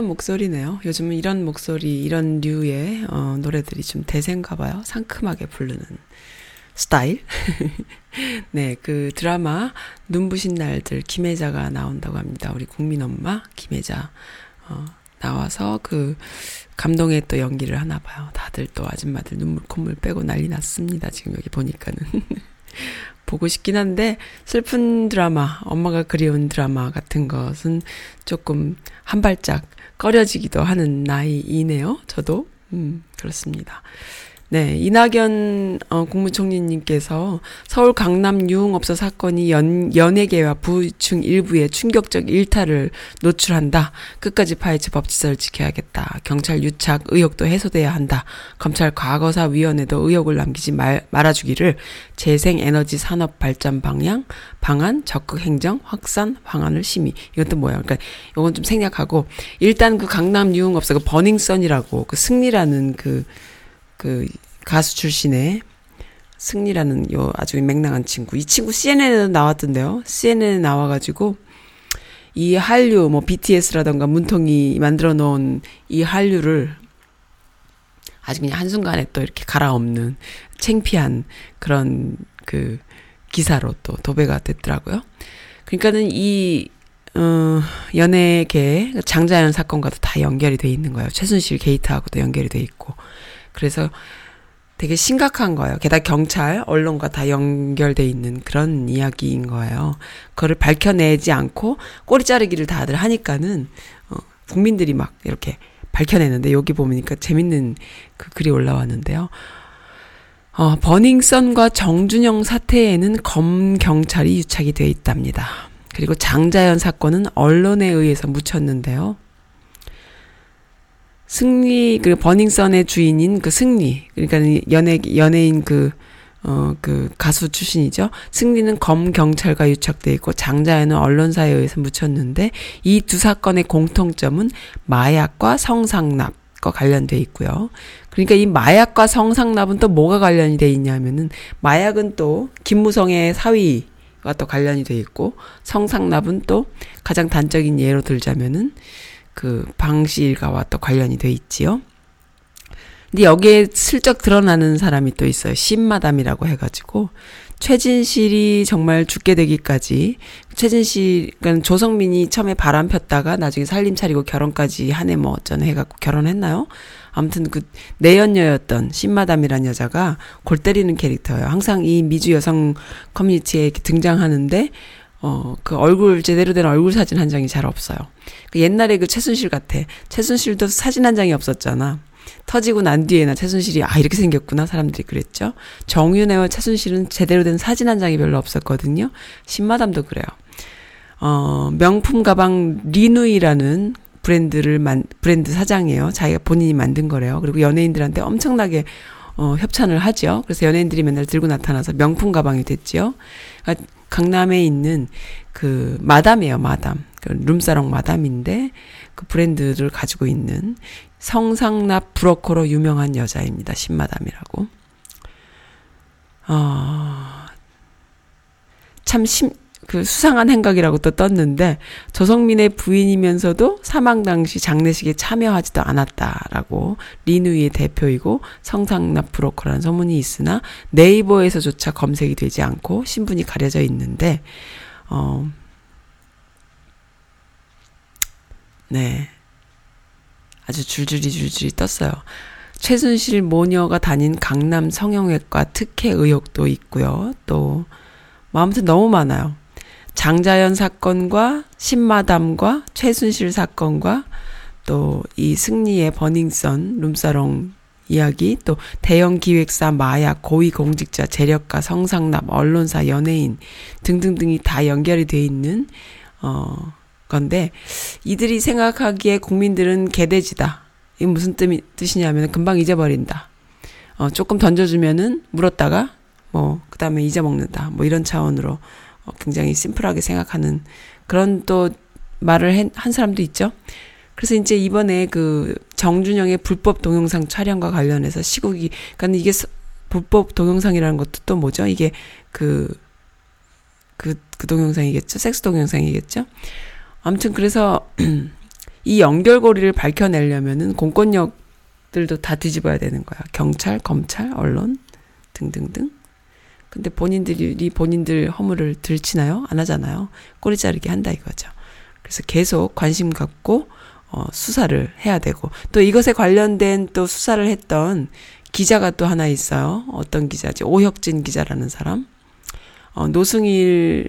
상큼한 목소리네요. 요즘은 이런 목소리, 이런 류의 어, 노래들이 좀 대세인가 봐요. 상큼하게 부르는 스타일. 네, 그 드라마 눈부신 날들 김혜자가 나온다고 합니다. 우리 국민 엄마 김혜자 어, 나와서 그 감동의 또 연기를 하나 봐요. 다들 또 아줌마들 눈물 콧물 빼고 난리 났습니다. 지금 여기 보니까는. 보고 싶긴 한데 슬픈 드라마, 엄마가 그리운 드라마 같은 것은 조금 한 발짝 꺼려지기도 하는 나이이네요. 저도. 음, 그렇습니다. 네, 이낙연 어, 국무총리님께서 서울 강남 유흥업소 사건이 연, 연예계와 부층 일부에 충격적 일탈을 노출한다. 끝까지 파헤쳐 법치사를 지켜야겠다. 경찰 유착 의혹도 해소돼야 한다. 검찰 과거사 위원회도 의혹을 남기지 말, 말아주기를 재생에너지 산업 발전 방향, 방안, 적극 행정, 확산 방안을 심의. 이것도 뭐야? 그러니까 이건 좀 생략하고 일단 그 강남 유흥업소 그 버닝썬이라고 그 승리라는 그 그 가수 출신의 승리라는 요 아주 맹랑한 친구. 이 친구 CNN에도 나왔던데요. CNN에 나와가지고 이 한류 뭐 BTS라던가 문통이 만들어 놓은 이 한류를 아주 그냥 한순간에 또 이렇게 갈아엎는 창피한 그런 그 기사로 또 도배가 됐더라고요. 그러니까는 이 어, 연예계 장자연 사건과도 다 연결이 돼 있는 거예요. 최순실 게이트하고도 연결이 돼 있고. 그래서 되게 심각한 거예요. 게다가 경찰, 언론과 다 연결돼 있는 그런 이야기인 거예요. 그거를 밝혀내지 않고 꼬리 자르기를 다들 하니까는 어, 국민들이 막 이렇게 밝혀내는데 여기 보니까 재밌는 그 글이 올라왔는데요. 어, 버닝썬과 정준영 사태에는 검 경찰이 유착이 되어 있답니다. 그리고 장자연 사건은 언론에 의해서 묻혔는데요. 승리 그 버닝썬의 주인인 그 승리 그러니까 연예 연예인 그 어, 그 가수 출신이죠. 승리는 검 경찰과 유착돼 있고 장자연은 언론사에 의해서 묻혔는데 이 두 사건의 공통점은 마약과 성상납과 관련돼 있고요. 그러니까 이 마약과 성상납은 또 뭐가 관련이 돼 있냐면은 마약은 또 김무성의 사위와 또 관련이 돼 있고 성상납은 또 가장 단적인 예로 들자면은 그 방시 일가와 또 관련이 돼 있지요. 근데 여기에 슬쩍 드러나는 사람이 또 있어요. 신마담이라고 해가지고 최진실이 정말 죽게 되기까지 최진실 그러니까 조성민이 처음에 바람 폈다가 나중에 살림 차리고 결혼까지 한 해 뭐 어쩌네 해갖고 결혼했나요? 아무튼 그 내연녀였던 신마담이란 여자가 골 때리는 캐릭터예요. 항상 이 미주 여성 커뮤니티에 등장하는데 어, 그 얼굴, 제대로 된 얼굴 사진 한 장이 잘 없어요. 그 옛날에 그 최순실 같아. 최순실도 사진 한 장이 없었잖아. 터지고 난 뒤에나 최순실이 아 이렇게 생겼구나 사람들이 그랬죠. 정윤회와 최순실은 제대로 된 사진 한 장이 별로 없었거든요. 신마담도 그래요. 어 명품 가방 리누이라는 브랜드를 만 브랜드 사장이에요. 자기가 본인이 만든 거래요. 그리고 연예인들한테 엄청나게 어 협찬을 하죠. 그래서 연예인들이 맨날 들고 나타나서 명품 가방이 됐지요. 그러니까 강남에 있는 그 마담이에요, 마담. 그 룸사롱 마담인데 그 브랜드를 가지고 있는 성상납 브로커로 유명한 여자입니다. 신마담이라고. 어, 참 심, 그 수상한 행각이라고 또 떴는데 조성민의 부인이면서도 사망 당시 장례식에 참여하지도 않았다라고 리누이의 대표이고 성상납 브로커라는 소문이 있으나 네이버에서조차 검색이 되지 않고 신분이 가려져 있는데 어 네. 아주 줄줄이 줄줄이 떴어요. 최순실 모녀가 다닌 강남 성형외과 특혜 의혹도 있고요. 또, 뭐 아무튼 너무 많아요. 장자연 사건과 신마담과 최순실 사건과 또 이 승리의 버닝썬 룸사롱 이야기 또 대형 기획사 마약 고위 공직자 재력가 성상납 언론사 연예인 등등등이 다 연결이 돼 있는 어 건데 이들이 생각하기에 국민들은 개돼지다. 이게 무슨 뜻이, 뜻이냐면 금방 잊어버린다. 어 조금 던져주면은 물었다가 뭐 그다음에 잊어먹는다. 뭐 이런 차원으로 어, 굉장히 심플하게 생각하는 그런 또 말을 한, 한 사람도 있죠. 그래서 이제 이번에 그 정준영의 불법 동영상 촬영과 관련해서 시국이, 그러니까 이게 불법 동영상이라는 것도 또 뭐죠? 이게 그, 그, 그 동영상이겠죠? 섹스 동영상이겠죠? 아무튼 그래서 이 연결고리를 밝혀내려면은 공권력들도 다 뒤집어야 되는 거야. 경찰, 검찰, 언론 등등등. 근데 본인들이 본인들 허물을 들치나요? 안 하잖아요. 꼬리 자르기 한다 이거죠. 그래서 계속 관심 갖고 어, 수사를 해야 되고 또 이것에 관련된 또 수사를 했던 기자가 또 하나 있어요. 어떤 기자지? 오혁진 기자라는 사람. 어, 노승일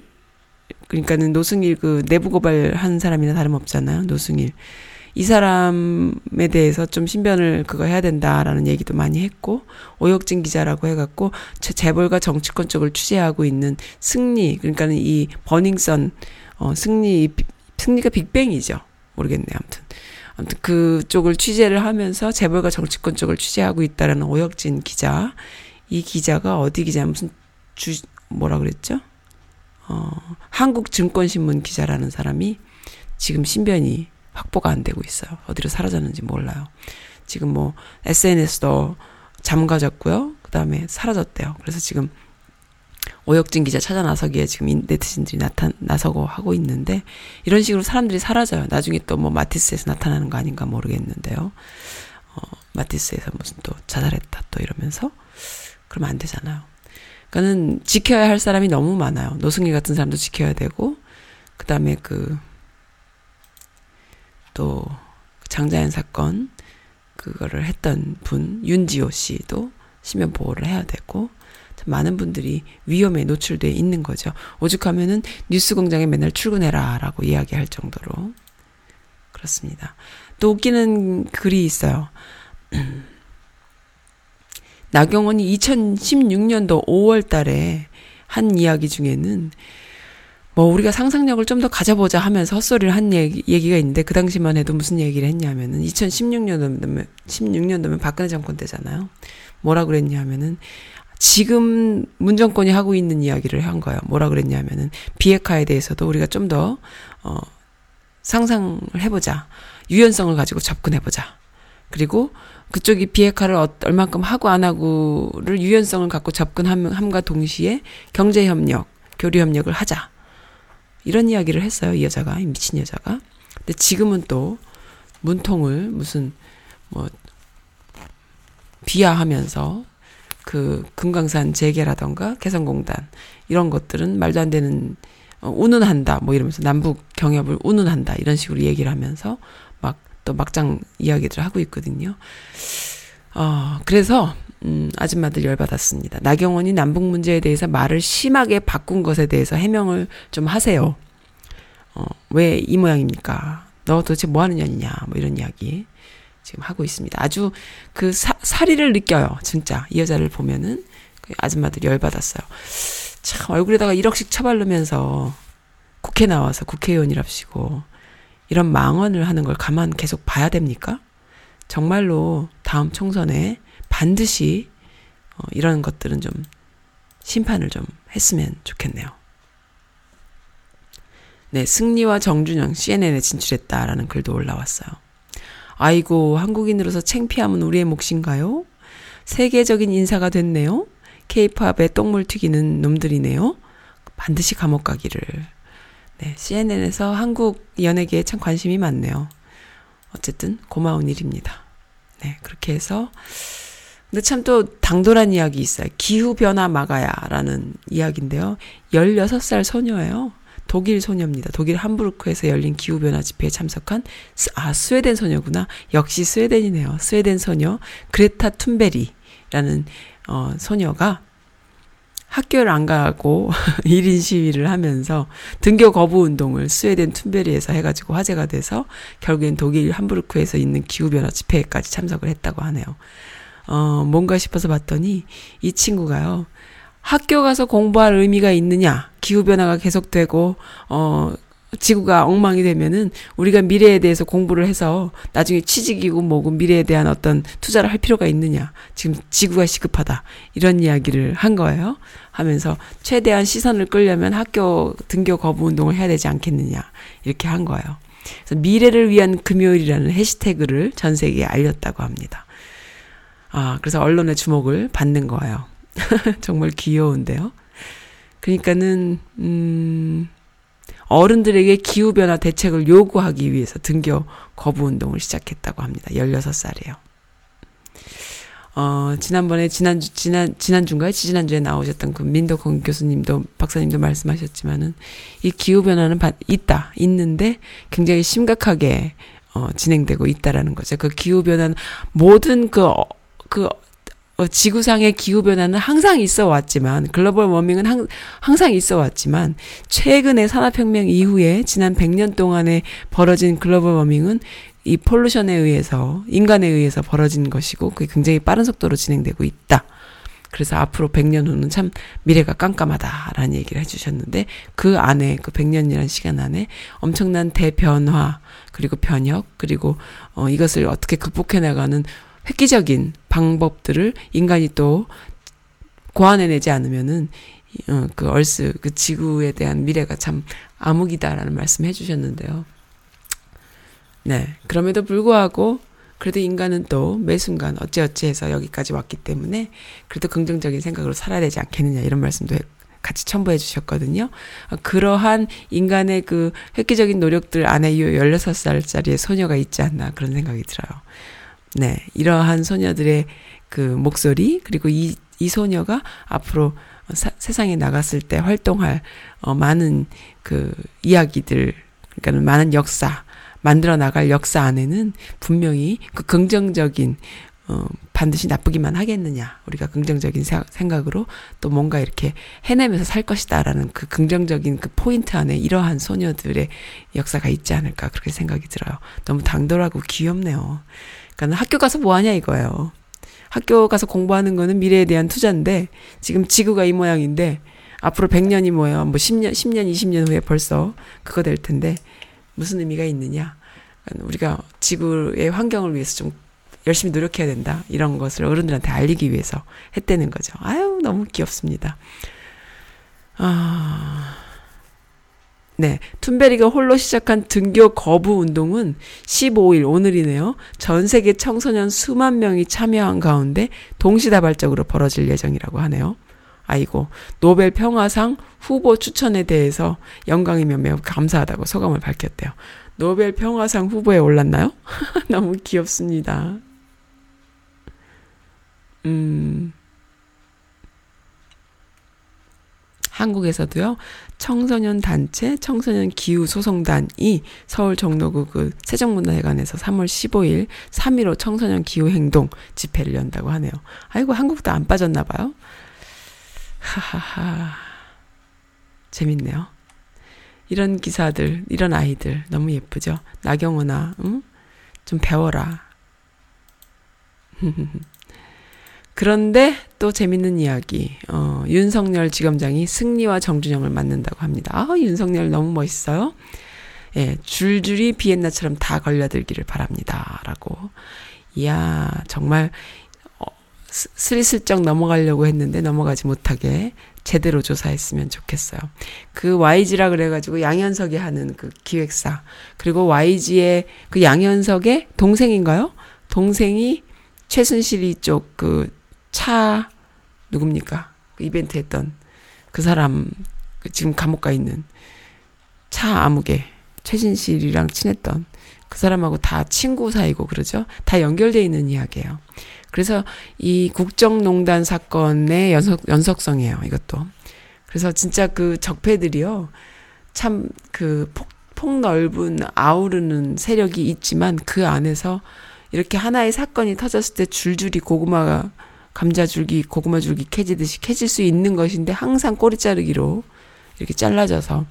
그러니까는 노승일 그 내부 고발한 사람이나 다름없잖아요. 노승일. 이 사람에 대해서 좀 신변을 그거 해야 된다라는 얘기도 많이 했고 오혁진 기자라고 해갖고 재벌과 정치권 쪽을 취재하고 있는 승리 그러니까는 이 버닝썬 어 승리 승리가 빅뱅이죠. 모르겠네 아무튼. 아무튼 그 쪽을 취재를 하면서 재벌과 정치권 쪽을 취재하고 있다라는 오혁진 기자. 이 기자가 어디 기자? 무슨 주 뭐라 그랬죠? 어 한국증권신문 기자라는 사람이 지금 신변이 확보가 안 되고 있어요. 어디로 사라졌는지 몰라요. 지금 뭐 SNS도 잠가졌고요. 그 다음에 사라졌대요. 그래서 지금 오혁진 기자 찾아 나서기에 지금 네티즌들이 나타 나서고 하고 있는데 이런 식으로 사람들이 사라져요. 나중에 또 뭐 마티스에서 나타나는 거 아닌가 모르겠는데요. 어, 마티스에서 무슨 또 자살했다 또 이러면서 그러면 안 되잖아요. 그러니까는 지켜야 할 사람이 너무 많아요. 노승일 같은 사람도 지켜야 되고 그다음에 그 또 장자연 사건 그거를 했던 분 윤지호 씨도 신변 보호를 해야 되고 많은 분들이 위험에 노출돼 있는 거죠. 오죽하면은 뉴스 공장에 맨날 출근해라라고 이야기할 정도로 그렇습니다. 또 웃기는 글이 있어요. 나경원이 2016년도 5월 달에 한 이야기 중에는 뭐 우리가 상상력을 좀 더 가져보자 하면서 헛소리를 한 얘기, 얘기가 있는데 그 당시만 해도 무슨 얘기를 했냐면은 2016년도면 16년도면 박근혜 정권 때잖아요. 뭐라 그랬냐면은 지금 문 정권이 하고 있는 이야기를 한 거예요. 뭐라 그랬냐면은 비핵화에 대해서도 우리가 좀 더 어, 상상을 해보자. 유연성을 가지고 접근해보자. 그리고 그쪽이 비핵화를 어, 얼만큼 하고 안 하고를 유연성을 갖고 접근함과 동시에 경제협력, 교류협력을 하자. 이런 이야기를 했어요. 이 여자가 이 미친 여자가. 근데 지금은 또 문통을 무슨 뭐 비하하면서 그 금강산 재개라던가 개성공단 이런 것들은 말도 안 되는 어, 운운한다 뭐 이러면서 남북 경협을 운운한다 이런 식으로 얘기를 하면서 막 또 막장 이야기들을 하고 있거든요. 어 그래서 음, 아줌마들 열받았습니다. 나경원이 남북 문제에 대해서 말을 심하게 바꾼 것에 대해서 해명을 좀 하세요. 어, 왜 이 모양입니까? 너 도대체 뭐 하는 년이냐? 뭐 이런 이야기 지금 하고 있습니다. 아주 그 사, 사리를 느껴요. 진짜. 이 여자를 보면은 그 아줌마들 열받았어요. 참, 얼굴에다가 1억씩 쳐바르면서 국회 나와서 국회의원이랍시고 이런 망언을 하는 걸 가만 계속 봐야 됩니까? 정말로 다음 총선에 반드시 어, 이런 것들은 좀 심판을 좀 했으면 좋겠네요. 네, 승리와 정준영 CNN에 진출했다라는 글도 올라왔어요. 아이고, 한국인으로서 챙피함은 우리의 몫인가요? 세계적인 인사가 됐네요. 케이팝에 똥물 튀기는 놈들이네요. 반드시 감옥 가기를. 네, CNN에서 한국 연예계에 참 관심이 많네요. 어쨌든 고마운 일입니다. 네, 그렇게 해서 근데 참 또 당돌한 이야기 있어요. 기후변화 막아야라는 이야기인데요. 16살 소녀예요. 독일 소녀입니다. 독일 함부르크에서 열린 기후변화 집회에 참석한, 아, 스웨덴 소녀구나. 역시 스웨덴이네요. 스웨덴 소녀, 그레타 툰베리라는, 어, 소녀가 학교를 안 가고 1인 시위를 하면서 등교 거부 운동을 스웨덴 툰베리에서 해가지고 화제가 돼서 결국엔 독일 함부르크에서 있는 기후변화 집회까지 참석을 했다고 하네요. 어, 뭔가 싶어서 봤더니 이 친구가요. 학교 가서 공부할 의미가 있느냐? 기후변화가 계속되고, 어, 지구가 엉망이 되면은 우리가 미래에 대해서 공부를 해서 나중에 취직이고 뭐고 미래에 대한 어떤 투자를 할 필요가 있느냐. 지금 지구가 시급하다. 이런 이야기를 한 거예요. 하면서 최대한 시선을 끌려면 학교 등교 거부 운동을 해야 되지 않겠느냐. 이렇게 한 거예요. 그래서 미래를 위한 금요일이라는 해시태그를 전 세계에 알렸다고 합니다. 아, 그래서 언론의 주목을 받는 거예요. 정말 귀여운데요. 그러니까는, 음, 어른들에게 기후변화 대책을 요구하기 위해서 등교 거부 운동을 시작했다고 합니다. 16살이에요. 어, 지난번에, 지난주, 지난, 지난주인가요? 지지난주에 나오셨던 그 민덕홍 교수님도, 박사님도 말씀하셨지만은, 이 기후변화는 있다, 있는데, 굉장히 심각하게, 어, 진행되고 있다라는 거죠. 그 기후변화는 모든 그, 어, 그, 어, 지구상의 기후변화는 항상 있어 왔지만, 글로벌 워밍은 항, 항상 있어 왔지만, 최근의 산업혁명 이후에 지난 100년 동안에 벌어진 글로벌 워밍은 이 폴루션에 의해서 인간에 의해서 벌어진 것이고 그게 굉장히 빠른 속도로 진행되고 있다. 그래서 앞으로 100년 후는 참 미래가 깜깜하다라는 얘기를 해주셨는데 그 안에 그 100년이라는 시간 안에 엄청난 대변화 그리고 변혁 그리고 어 이것을 어떻게 극복해 나가는 획기적인 방법들을 인간이 또 고안해내지 않으면은 어 그 얼스 그 지구에 대한 미래가 참 암흑이다라는 말씀 해주셨는데요. 네. 그럼에도 불구하고 그래도 인간은 또 매 순간 어찌어찌 해서 여기까지 왔기 때문에 그래도 긍정적인 생각으로 살아야 되지 않겠느냐 이런 말씀도 같이 첨부해 주셨거든요. 어, 그러한 인간의 그 획기적인 노력들 안에 이 16살짜리의 소녀가 있지 않나 그런 생각이 들어요. 네. 이러한 소녀들의 그 목소리, 그리고 이, 이 소녀가 앞으로 사, 세상에 나갔을 때 활동할 어, 많은 그 이야기들, 그러니까 많은 역사, 만들어 나갈 역사 안에는 분명히 그 긍정적인 어, 반드시 나쁘기만 하겠느냐. 우리가 긍정적인 생각으로 또 뭔가 이렇게 해내면서 살 것이다라는 그 긍정적인 그 포인트 안에 이러한 소녀들의 역사가 있지 않을까 그렇게 생각이 들어요. 너무 당돌하고 귀엽네요. 그러니까 학교 가서 뭐 하냐 이거예요. 학교 가서 공부하는 거는 미래에 대한 투자인데 지금 지구가 이 모양인데 앞으로 100년이 뭐예요? 뭐 10년, 10년, 20년 후에 벌써 그거 될 텐데 무슨 의미가 있느냐? 우리가 지구의 환경을 위해서 좀 열심히 노력해야 된다. 이런 것을 어른들한테 알리기 위해서 했다는 거죠. 아유, 너무 귀엽습니다. 아. 네. 툰베리가 홀로 시작한 등교 거부 운동은 15일, 오늘이네요. 전 세계 청소년 수만 명이 참여한 가운데 동시다발적으로 벌어질 예정이라고 하네요. 아이고, 노벨 평화상 후보 추천에 대해서 영광이며 매우 감사하다고 소감을 밝혔대요. 노벨 평화상 후보에 올랐나요? 너무 귀엽습니다. 음. 한국에서도요, 청소년 단체, 청소년 기후 소송단이 서울 종로구 그 세종문화회관에서 3월 15일 3.15 청소년 기후 행동 집회를 연다고 하네요. 아이고, 한국도 안 빠졌나 봐요. 하하하. 재밌네요. 이런 기사들, 이런 아이들 너무 예쁘죠? 나경원아, 응? 좀 배워라. 그런데 또 재밌는 이야기. 어, 윤석열 지검장이 승리와 정준영을 만난다고 합니다. 아, 윤석열 너무 멋있어요. 예, 줄줄이 비엔나처럼 다 걸려들기를 바랍니다. 라고. 이야, 정말 스리슬쩍 넘어가려고 했는데 넘어가지 못하게 제대로 조사했으면 좋겠어요. 그 YG라 그래가지고 양현석이 하는 그 기획사 그리고 YG의 그 양현석의 동생인가요? 동생이 최순실 이 쪽 그 차 누굽니까? 그 이벤트 했던 그 사람 그 지금 감옥 가 있는 차 아무개 최진실이랑 친했던 그 사람하고 다 친구 사이고 그러죠. 다 연결돼 있는 이야기예요. 그래서 이 국정농단 사건의 연속, 연속성이에요, 이것도. 그래서 진짜 그 적폐들이요, 참 그 폭, 폭넓은 아우르는 세력이 있지만 그 안에서 이렇게 하나의 사건이 터졌을 때 줄줄이 고구마가 감자 줄기, 고구마 줄기 캐지듯이 캐질 수 있는 것인데 항상 꼬리 자르기로 이렇게 잘라져서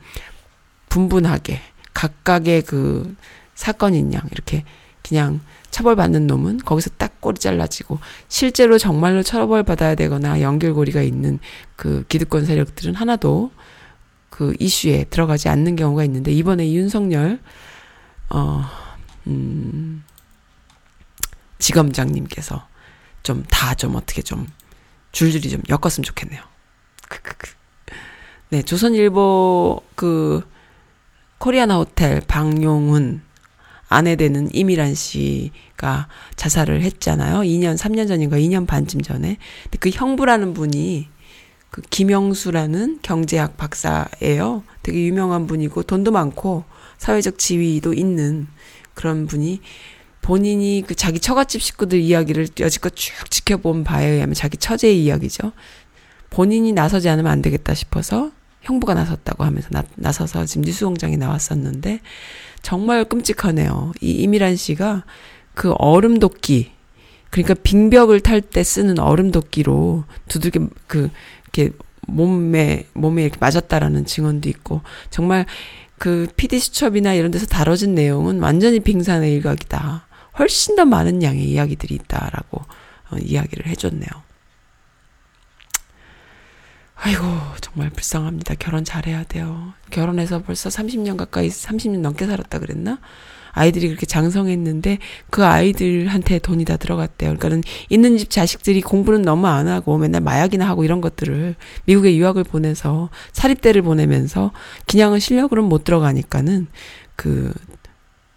분분하게 각각의 그 사건인 양 이렇게 그냥 처벌받는 놈은 거기서 딱 꼬리 잘라지고 실제로 정말로 처벌받아야 되거나 연결고리가 있는 그 기득권 세력들은 하나도 그 이슈에 들어가지 않는 경우가 있는데 이번에 윤석열 어 음, 지검장님께서 좀 다좀 좀 어떻게 좀 줄줄이 좀 엮었으면 좋겠네요. 크크크. 네, 조선일보 그 코리아나 호텔 방용훈 아내 되는 이미란 씨가 자살을 했잖아요. 2년, 3년 전인가 2년 반쯤 전에. 근데 그 형부라는 분이 그 김영수라는 경제학 박사예요. 되게 유명한 분이고 돈도 많고 사회적 지위도 있는 그런 분이 본인이 그 자기 처갓집 식구들 이야기를 여지껏 쭉 지켜본 바에 의하면 자기 처제의 이야기죠. 본인이 나서지 않으면 안 되겠다 싶어서 형부가 나섰다고 하면서 나, 나서서 지금 뉴스 공장에 나왔었는데 정말 끔찍하네요. 이 이미란 씨가 그 얼음 도끼 그러니까 빙벽을 탈 때 쓰는 얼음 도끼로 두들겨 그 이렇게 몸에 몸에 이렇게 맞았다라는 증언도 있고 정말 그 PD 수첩이나 이런 데서 다뤄진 내용은 완전히 빙산의 일각이다. 훨씬 더 많은 양의 이야기들이 있다라고 어, 이야기를 해줬네요. 아이고 정말 불쌍합니다. 결혼 잘해야 돼요. 결혼해서 벌써 30년 가까이 30년 넘게 살았다 그랬나? 아이들이 그렇게 장성했는데 그 아이들한테 돈이 다 들어갔대요. 그러니까는 있는 집 자식들이 공부는 너무 안 하고 맨날 마약이나 하고 이런 것들을 미국에 유학을 보내서 사립대를 보내면서 그냥은 실력으로는 못 들어가니까는 그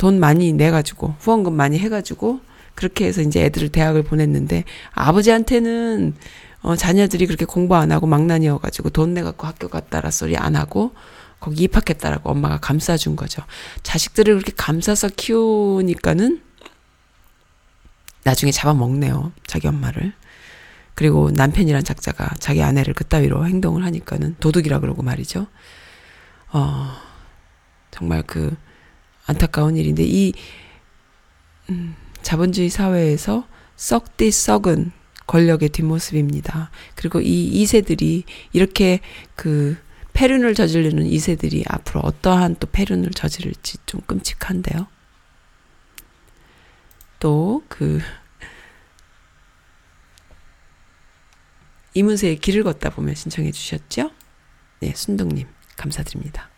돈 많이 내 가지고 후원금 많이 해 가지고 그렇게 해서 이제 애들을 대학을 보냈는데 아버지한테는 어 자녀들이 그렇게 공부 안 하고 망나니여 가지고 돈 내 갖고 학교 갔다라 소리 안 하고 거기 입학했다라고 엄마가 감싸준 거죠. 자식들을 그렇게 감싸서 키우니까는 나중에 잡아먹네요. 자기 엄마를. 그리고 남편이란 작자가 자기 아내를 그따위로 행동을 하니까 는 도둑이라 그러고 말이죠. 어, 정말 그 안타까운 일인데 이 음, 자본주의 사회에서 썩디 썩은 권력의 뒷모습입니다. 그리고 이 2세들이 이렇게 그 폐륜을 저지르는 2세들이 앞으로 어떠한 또 폐륜을 저지를지 좀 끔찍한데요. 또 그 이문세의 길을 걷다 보면 신청해 주셨죠? 네, 순동님 감사드립니다.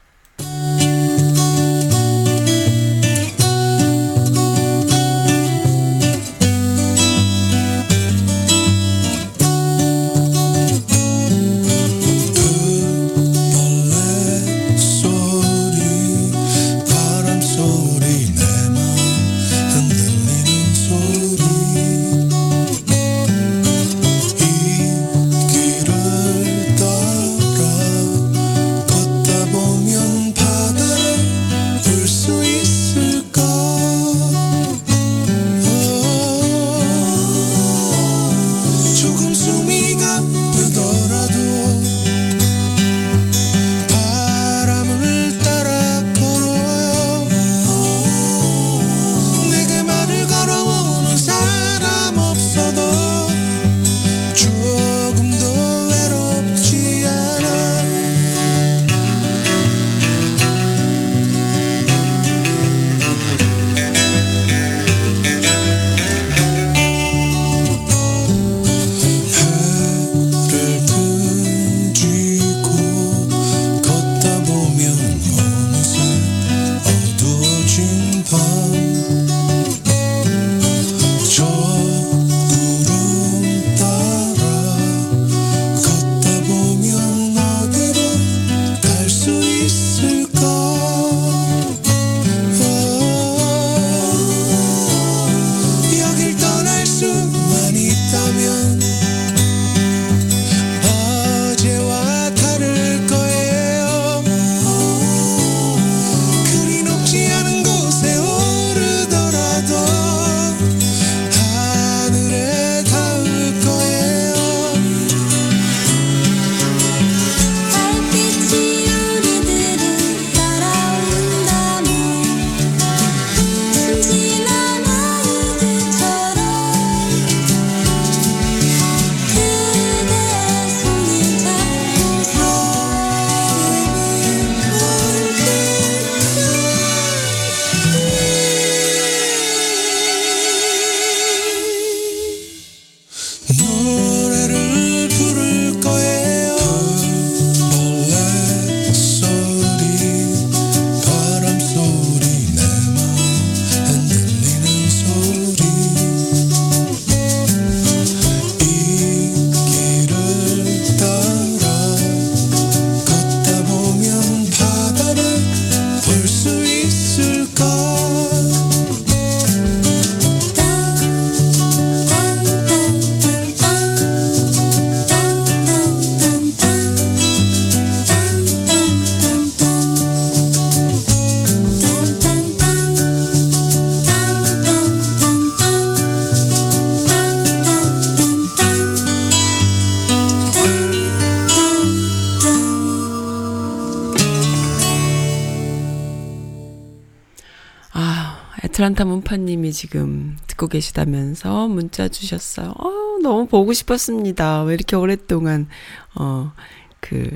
지금 듣고 계시다면서 문자 주셨어요. 어, 너무 보고 싶었습니다. 왜 이렇게 오랫동안, 어, 그,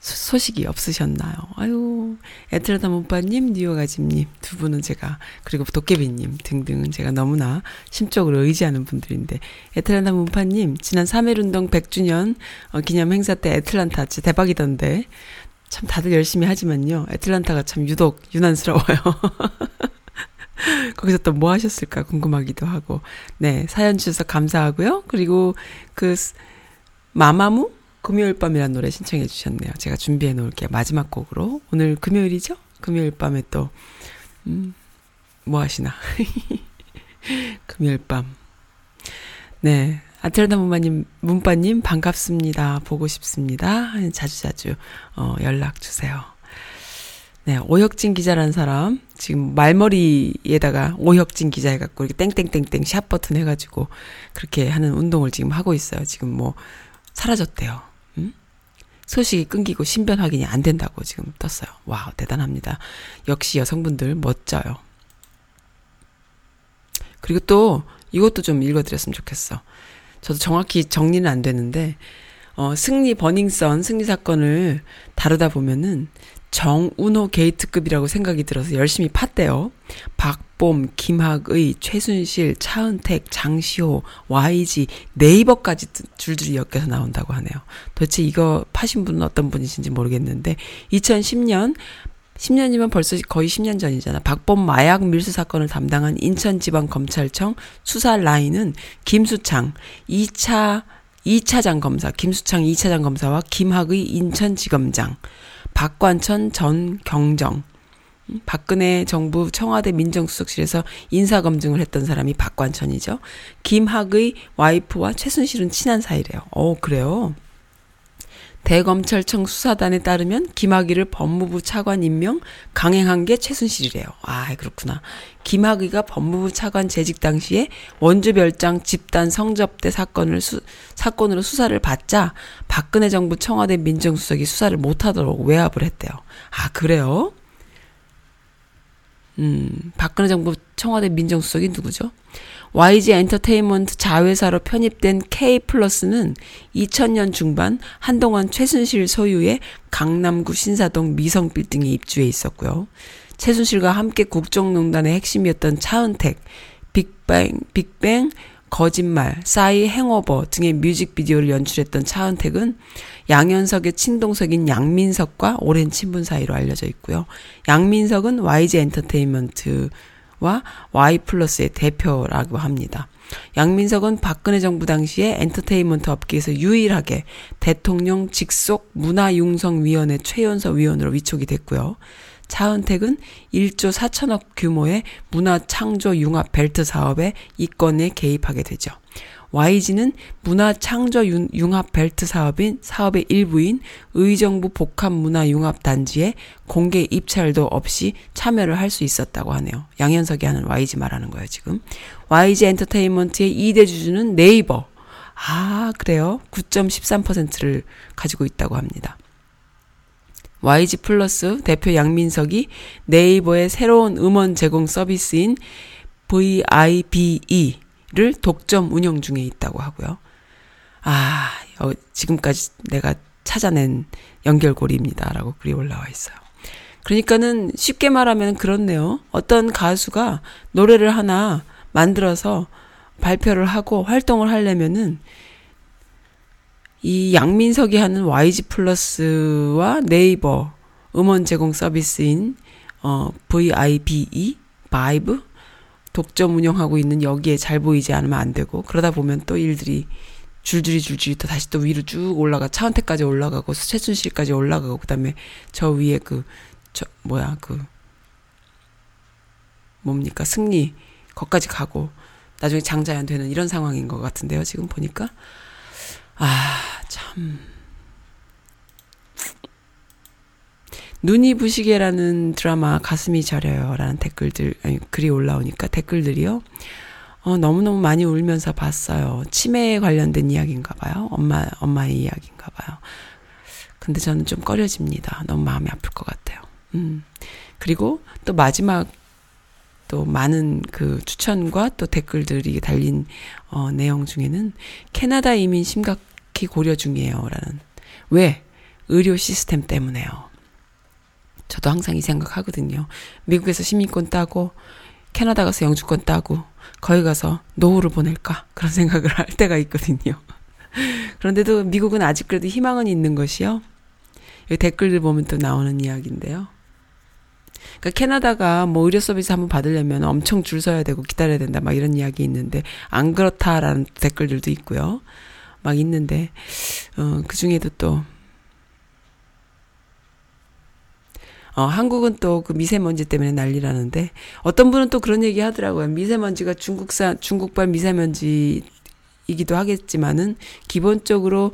소- 소식이 없으셨나요? 아유, 문파님, 뉴욕 아집님, 두 분은 제가, 그리고 도깨비님 등등은 제가 너무나 심적으로 의지하는 분들인데, 애틀란타 문파님, 지난 3.1운동 100주년 어, 기념 행사 때 애틀란타 진짜 대박이던데, 참 다들 열심히 하지만요, 애틀란타가 참 유독 유난스러워요. 거기서 또 뭐 하셨을까 궁금하기도 하고, 네, 사연 주셔서 감사하고요. 그리고 그, 스- 마마무? 금요일 밤이라는 노래 신청해 주셨네요. 제가 준비해 놓을게요. 마지막 곡으로. 오늘 금요일이죠? 금요일 밤에 또, 음, 뭐 하시나. 금요일 밤. 네. 아틀란타 문바님, 문바님, 반갑습니다. 보고 싶습니다. 자주자주, 어, 연락 주세요. 네. 오혁진 기자라는 사람, 지금 말머리에다가 오혁진 기자 해갖고 이렇게 땡땡땡땡 샵 버튼 해가지고 그렇게 하는 운동을 지금 하고 있어요. 지금 뭐, 사라졌대요. 음? 소식이 끊기고 신변 확인이 안 된다고 지금 떴어요. wow, 대단합니다. 역시 여성분들 멋져요. 그리고 또 이것도 좀 읽어드렸으면 좋겠어. 저도 정확히 정리는 안 되는데, 어, 승리 버닝썬 승리 사건을 다루다 보면은 정운호 게이트급이라고 생각이 들어서 열심히 팠대요. 박봄, 김학의, 최순실, 차은택, 장시호, YG, 네이버까지 줄줄이 엮여서 나온다고 하네요. 도대체 이거 파신 분은 어떤 분이신지 모르겠는데 2010년 10년이면 벌써 거의 10년 전이잖아. 박범 마약 밀수 사건을 담당한 인천지방검찰청 수사 라인은 김수창 2차 2차장 검사, 김수창 2차장 검사와 김학의 인천지검장, 박관천 전 경정, 음, 박근혜 정부 청와대 민정수석실에서 인사검증을 했던 사람이 박관천이죠. 김학의 와이프와 최순실은 친한 사이래요. 어, 그래요? 대검찰청 수사단에 따르면 김학의를 법무부 차관 임명 강행한 게 최순실이래요. 아, 그렇구나. 김학의가 법무부 차관 재직 당시에 원주별장 집단 성접대 사건을 수, 사건으로 수사를 받자 박근혜 정부 청와대 민정수석이 수사를 못하도록 외압을 했대요. 아, 그래요? 음, 박근혜 정부 청와대 민정수석이 누구죠? YG 엔터테인먼트 자회사로 편입된 K 플러스는 2000년 중반 한동안 최순실 소유의 강남구 신사동 미성 빌딩에 입주해 있었고요. 최순실과 함께 국정농단의 핵심이었던 차은택, 빅뱅, 빅뱅, 거짓말, 싸이 행오버 등의 뮤직비디오를 연출했던 차은택은 양현석의 친동석인 양민석과 오랜 친분 사이로 알려져 있고요. 양민석은 YG 엔터테인먼트 와 Y 플러스의 대표라고 합니다. 양민석은 박근혜 정부 당시에 엔터테인먼트 업계에서 유일하게 대통령 직속 문화융성위원회 최연서 위원으로 위촉이 됐고요. 차은택은 1조 4천억 규모의 문화창조 융합 벨트 사업에 이권에 개입하게 되죠. YG는 문화창조 융합 벨트 사업인 사업의 일부인 의정부 복합문화융합단지에 공개 입찰도 없이 참여를 할 수 있었다고 하네요. 양현석이 하는 YG 말하는 거예요, 지금. YG 엔터테인먼트의 2대 주주는 네이버. 아, 그래요? 9.13%를 가지고 있다고 합니다. YG 플러스 대표 양민석이 네이버의 새로운 음원 제공 서비스인 VIBE 를 독점 운영 중에 있다고 하고요. 아, 어, 지금까지 내가 찾아낸 연결고리입니다라고 글이 올라와 있어요. 그러니까는 쉽게 말하면 그렇네요. 어떤 가수가 노래를 하나 만들어서 발표를 하고 활동을 하려면은 이 양민석이 하는 YG 플러스와 네이버 음원 제공 서비스인 어 VIBE 바이브 독점 운영하고 있는 여기에 잘 보이지 않으면 안 되고 그러다 보면 또 일들이 줄줄이 줄줄이 또 다시 또 위로 쭉 올라가 차은택까지 올라가고 최순실까지 올라가고 그다음에 저 위에 그 저 뭐야 그 뭡니까 승리 거까지 가고 나중에 장자연 되는 이런 상황인 것 같은데요 지금 보니까 아, 참. 눈이 부시게라는 드라마 가슴이 저려요. 라는 댓글들, 아니, 글이 올라오니까 댓글들이요. 어, 너무너무 많이 울면서 봤어요. 치매에 관련된 이야기인가 봐요. 엄마, 엄마의 이야기인가 봐요. 근데 저는 좀 꺼려집니다. 너무 마음이 아플 것 같아요. 음. 그리고 또 마지막 또 많은 그 추천과 또 댓글들이 달린 어, 내용 중에는 캐나다 이민 심각히 고려 중이에요라는 왜 의료 시스템 때문에요. 저도 항상 이 생각 하거든요. 미국에서 시민권 따고 캐나다 가서 영주권 따고 거기 가서 노후를 보낼까 그런 생각을 할 때가 있거든요. 그런데도 미국은 아직 그래도 희망은 있는 것이요. 여기 댓글들 보면 또 나오는 이야기인데요. 그러니까 캐나다가 뭐 의료 서비스 한번 받으려면 엄청 줄 서야 되고 기다려야 된다 막 이런 이야기 있는데 안 그렇다라는 댓글들도 있고요. 막 있는데 어, 그 중에도 또 어, 한국은 또 그 미세먼지 때문에 난리라는데 어떤 분은 또 그런 얘기 하더라고요. 미세먼지가 중국산 중국발 미세먼지이기도 하겠지만은 기본적으로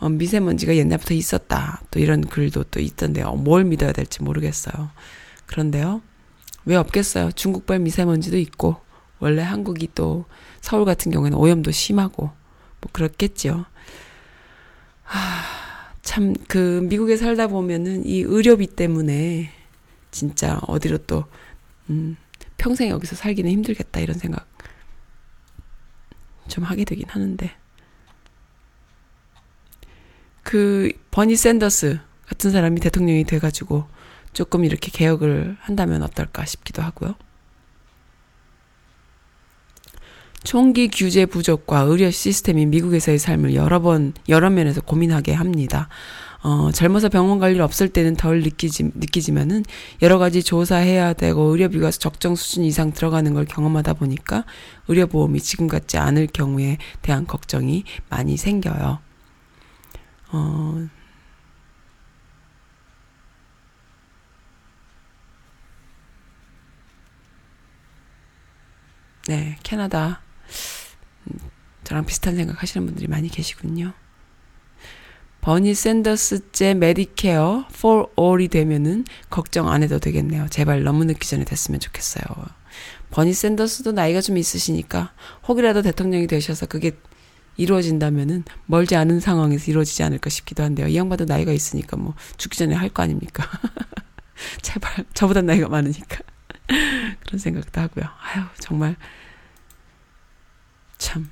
어, 미세먼지가 옛날부터 있었다. 또 이런 글도 또 있던데요. 뭘 믿어야 될지 모르겠어요. 그런데요. 왜 없겠어요? 중국발 미세먼지도 있고 원래 한국이 또 서울 같은 경우에는 오염도 심하고 뭐 그렇겠지요. 하, 참, 그, 미국에 살다 보면은 이 의료비 때문에 진짜 어디로 또, 음, 평생 여기서 살기는 힘들겠다 이런 생각 좀 하게 되긴 하는데. 그, 버니 샌더스 같은 사람이 대통령이 돼가지고 조금 이렇게 개혁을 한다면 어떨까 싶기도 하고요. 총기 규제 부족과 의료 시스템이 미국에서의 삶을 여러 번, 여러 면에서 고민하게 합니다. 어, 젊어서 병원 갈 일 없을 때는 덜 느끼지, 느끼지만은 여러 가지 조사해야 되고 의료비가 적정 수준 이상 들어가는 걸 경험하다 보니까 의료보험이 지금 같지 않을 경우에 대한 걱정이 많이 생겨요. 어, 네, 캐나다. 음, 저랑 비슷한 생각 하시는 분들이 많이 계시군요. 버니 샌더스의 Medicare for All이 되면은 걱정 안 해도 되겠네요. 제발 너무 늦기 전에 됐으면 좋겠어요. 버니 샌더스도 나이가 좀 있으시니까 혹이라도 대통령이 되셔서 그게 이루어진다면은 멀지 않은 상황에서 이루어지지 않을까 싶기도 한데요. 이 양반도 나이가 있으니까 뭐 죽기 전에 할 거 아닙니까? 제발 저보다 나이가 많으니까 그런 생각도 하고요. 아유 정말 참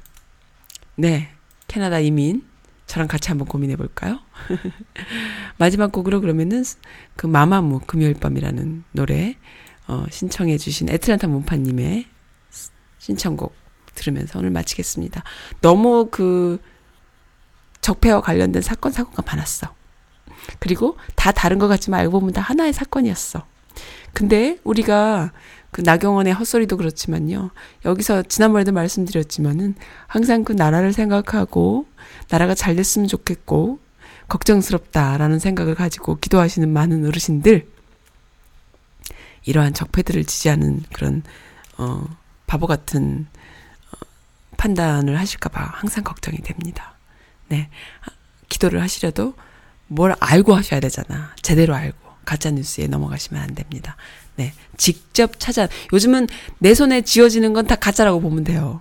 네. 캐나다 이민 저랑 같이 한번 고민해 볼까요? 마지막 곡으로 그러면은 그 마마무 금요일 밤이라는 노래 어, 신청해 주신 애틀란타 문파님의 신청곡 들으면서 오늘 마치겠습니다. 너무 그 적폐와 관련된 사건 사고가 많았어. 그리고 다 다른 것 같지만 알고 보면 다 하나의 사건이었어. 근데 우리가 그 나경원의 헛소리도 그렇지만요. 여기서 지난번에도 말씀드렸지만은 항상 그 나라를 생각하고 나라가 잘 됐으면 좋겠고 걱정스럽다라는 생각을 가지고 기도하시는 많은 어르신들 이러한 적폐들을 지지하는 그런 어 바보 같은 어, 판단을 하실까 봐 항상 걱정이 됩니다. 네. 기도를 하시려도 뭘 알고 하셔야 되잖아. 제대로 알고. 가짜 뉴스에 넘어가시면 안 됩니다. 네. 직접 찾아, 요즘은 내 손에 쥐어지는 건 다 가짜라고 보면 돼요.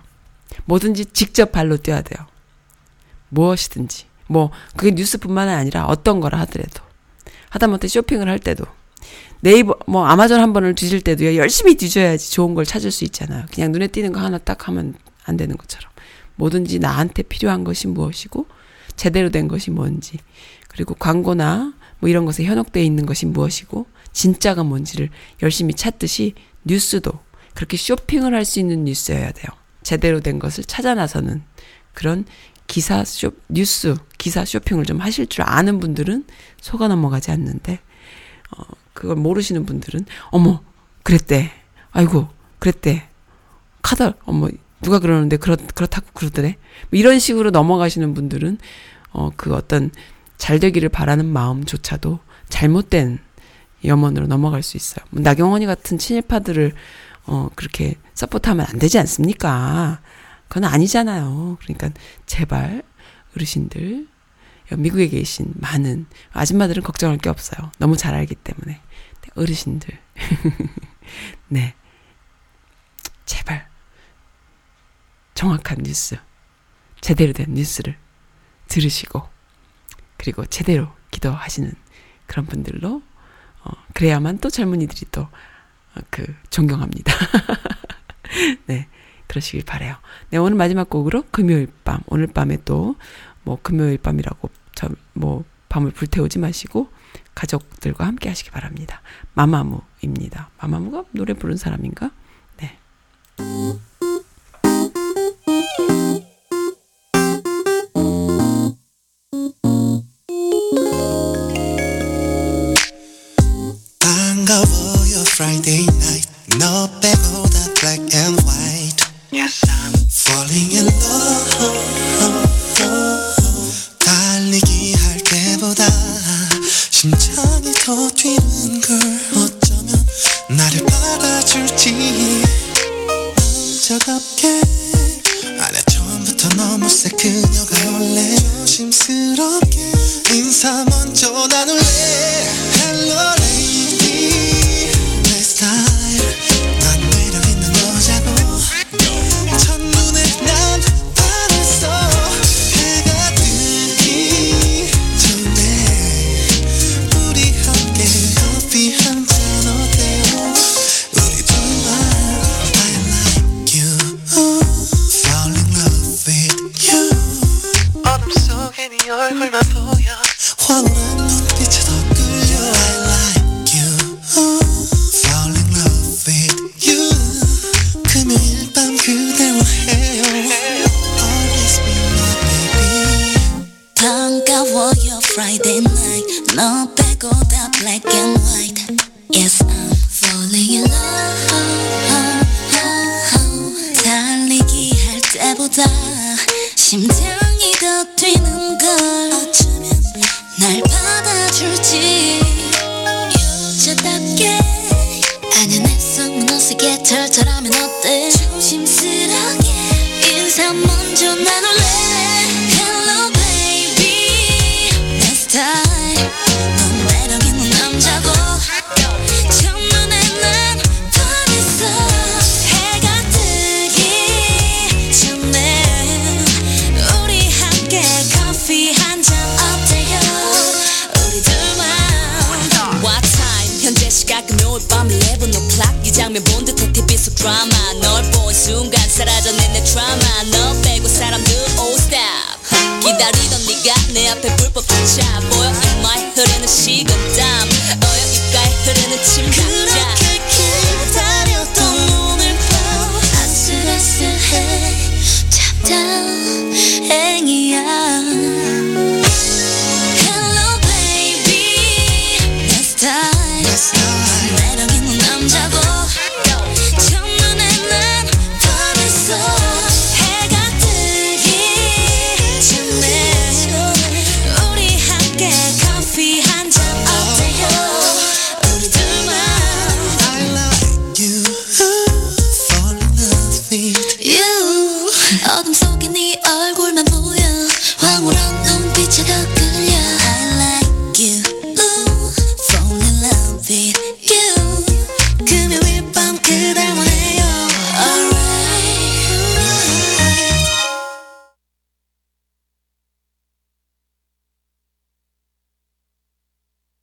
뭐든지 직접 발로 뛰어야 돼요. 무엇이든지. 뭐, 그게 뉴스뿐만 아니라 어떤 거라 하더라도. 하다못해 쇼핑을 할 때도. 네이버, 뭐, 아마존 한 번을 뒤질 때도요, 열심히 뒤져야지 좋은 걸 찾을 수 있잖아요. 그냥 눈에 띄는 거 하나 딱 하면 안 되는 것처럼. 뭐든지 나한테 필요한 것이 무엇이고, 제대로 된 것이 뭔지, 그리고 광고나 뭐 이런 것에 현혹되어 있는 것이 무엇이고, 진짜가 뭔지를 열심히 찾듯이 뉴스도 그렇게 쇼핑을 할 수 있는 뉴스여야 돼요. 제대로 된 것을 찾아 나서는 그런 기사 쇼, 뉴스, 기사 쇼핑을 좀 하실 줄 아는 분들은 속아 넘어가지 않는데, 어, 그걸 모르시는 분들은, 어머, 그랬대. 아이고, 그랬대. 카드, 어머, 누가 그러는데, 그렇, 그렇다고 그러더래. 뭐 이런 식으로 넘어가시는 분들은, 어, 그 어떤 잘 되기를 바라는 마음조차도 잘못된 염원으로 넘어갈 수 있어요. 뭐 나경원이 같은 친일파들을, 어, 그렇게 서포트하면 안 되지 않습니까? 그건 아니잖아요. 그러니까 제발 어르신들 미국에 계신 많은 아줌마들은 걱정할 게 없어요. 너무 잘 알기 때문에 어르신들 네 제발 정확한 뉴스 제대로 된 뉴스를 들으시고 그리고 제대로 기도하시는 그런 분들로 어, 그래야만 또 젊은이들이 또, 어, 그, 존경합니다. 네. 그러시길 바래요. 네, 오늘 마지막 곡으로 금요일 밤, 오늘 밤에 또, 뭐, 금요일 밤이라고, 저, 뭐, 밤을 불태우지 마시고, 가족들과 함께 하시기 바랍니다. 마마무입니다. 마마무가 노래 부른 사람인가? 네.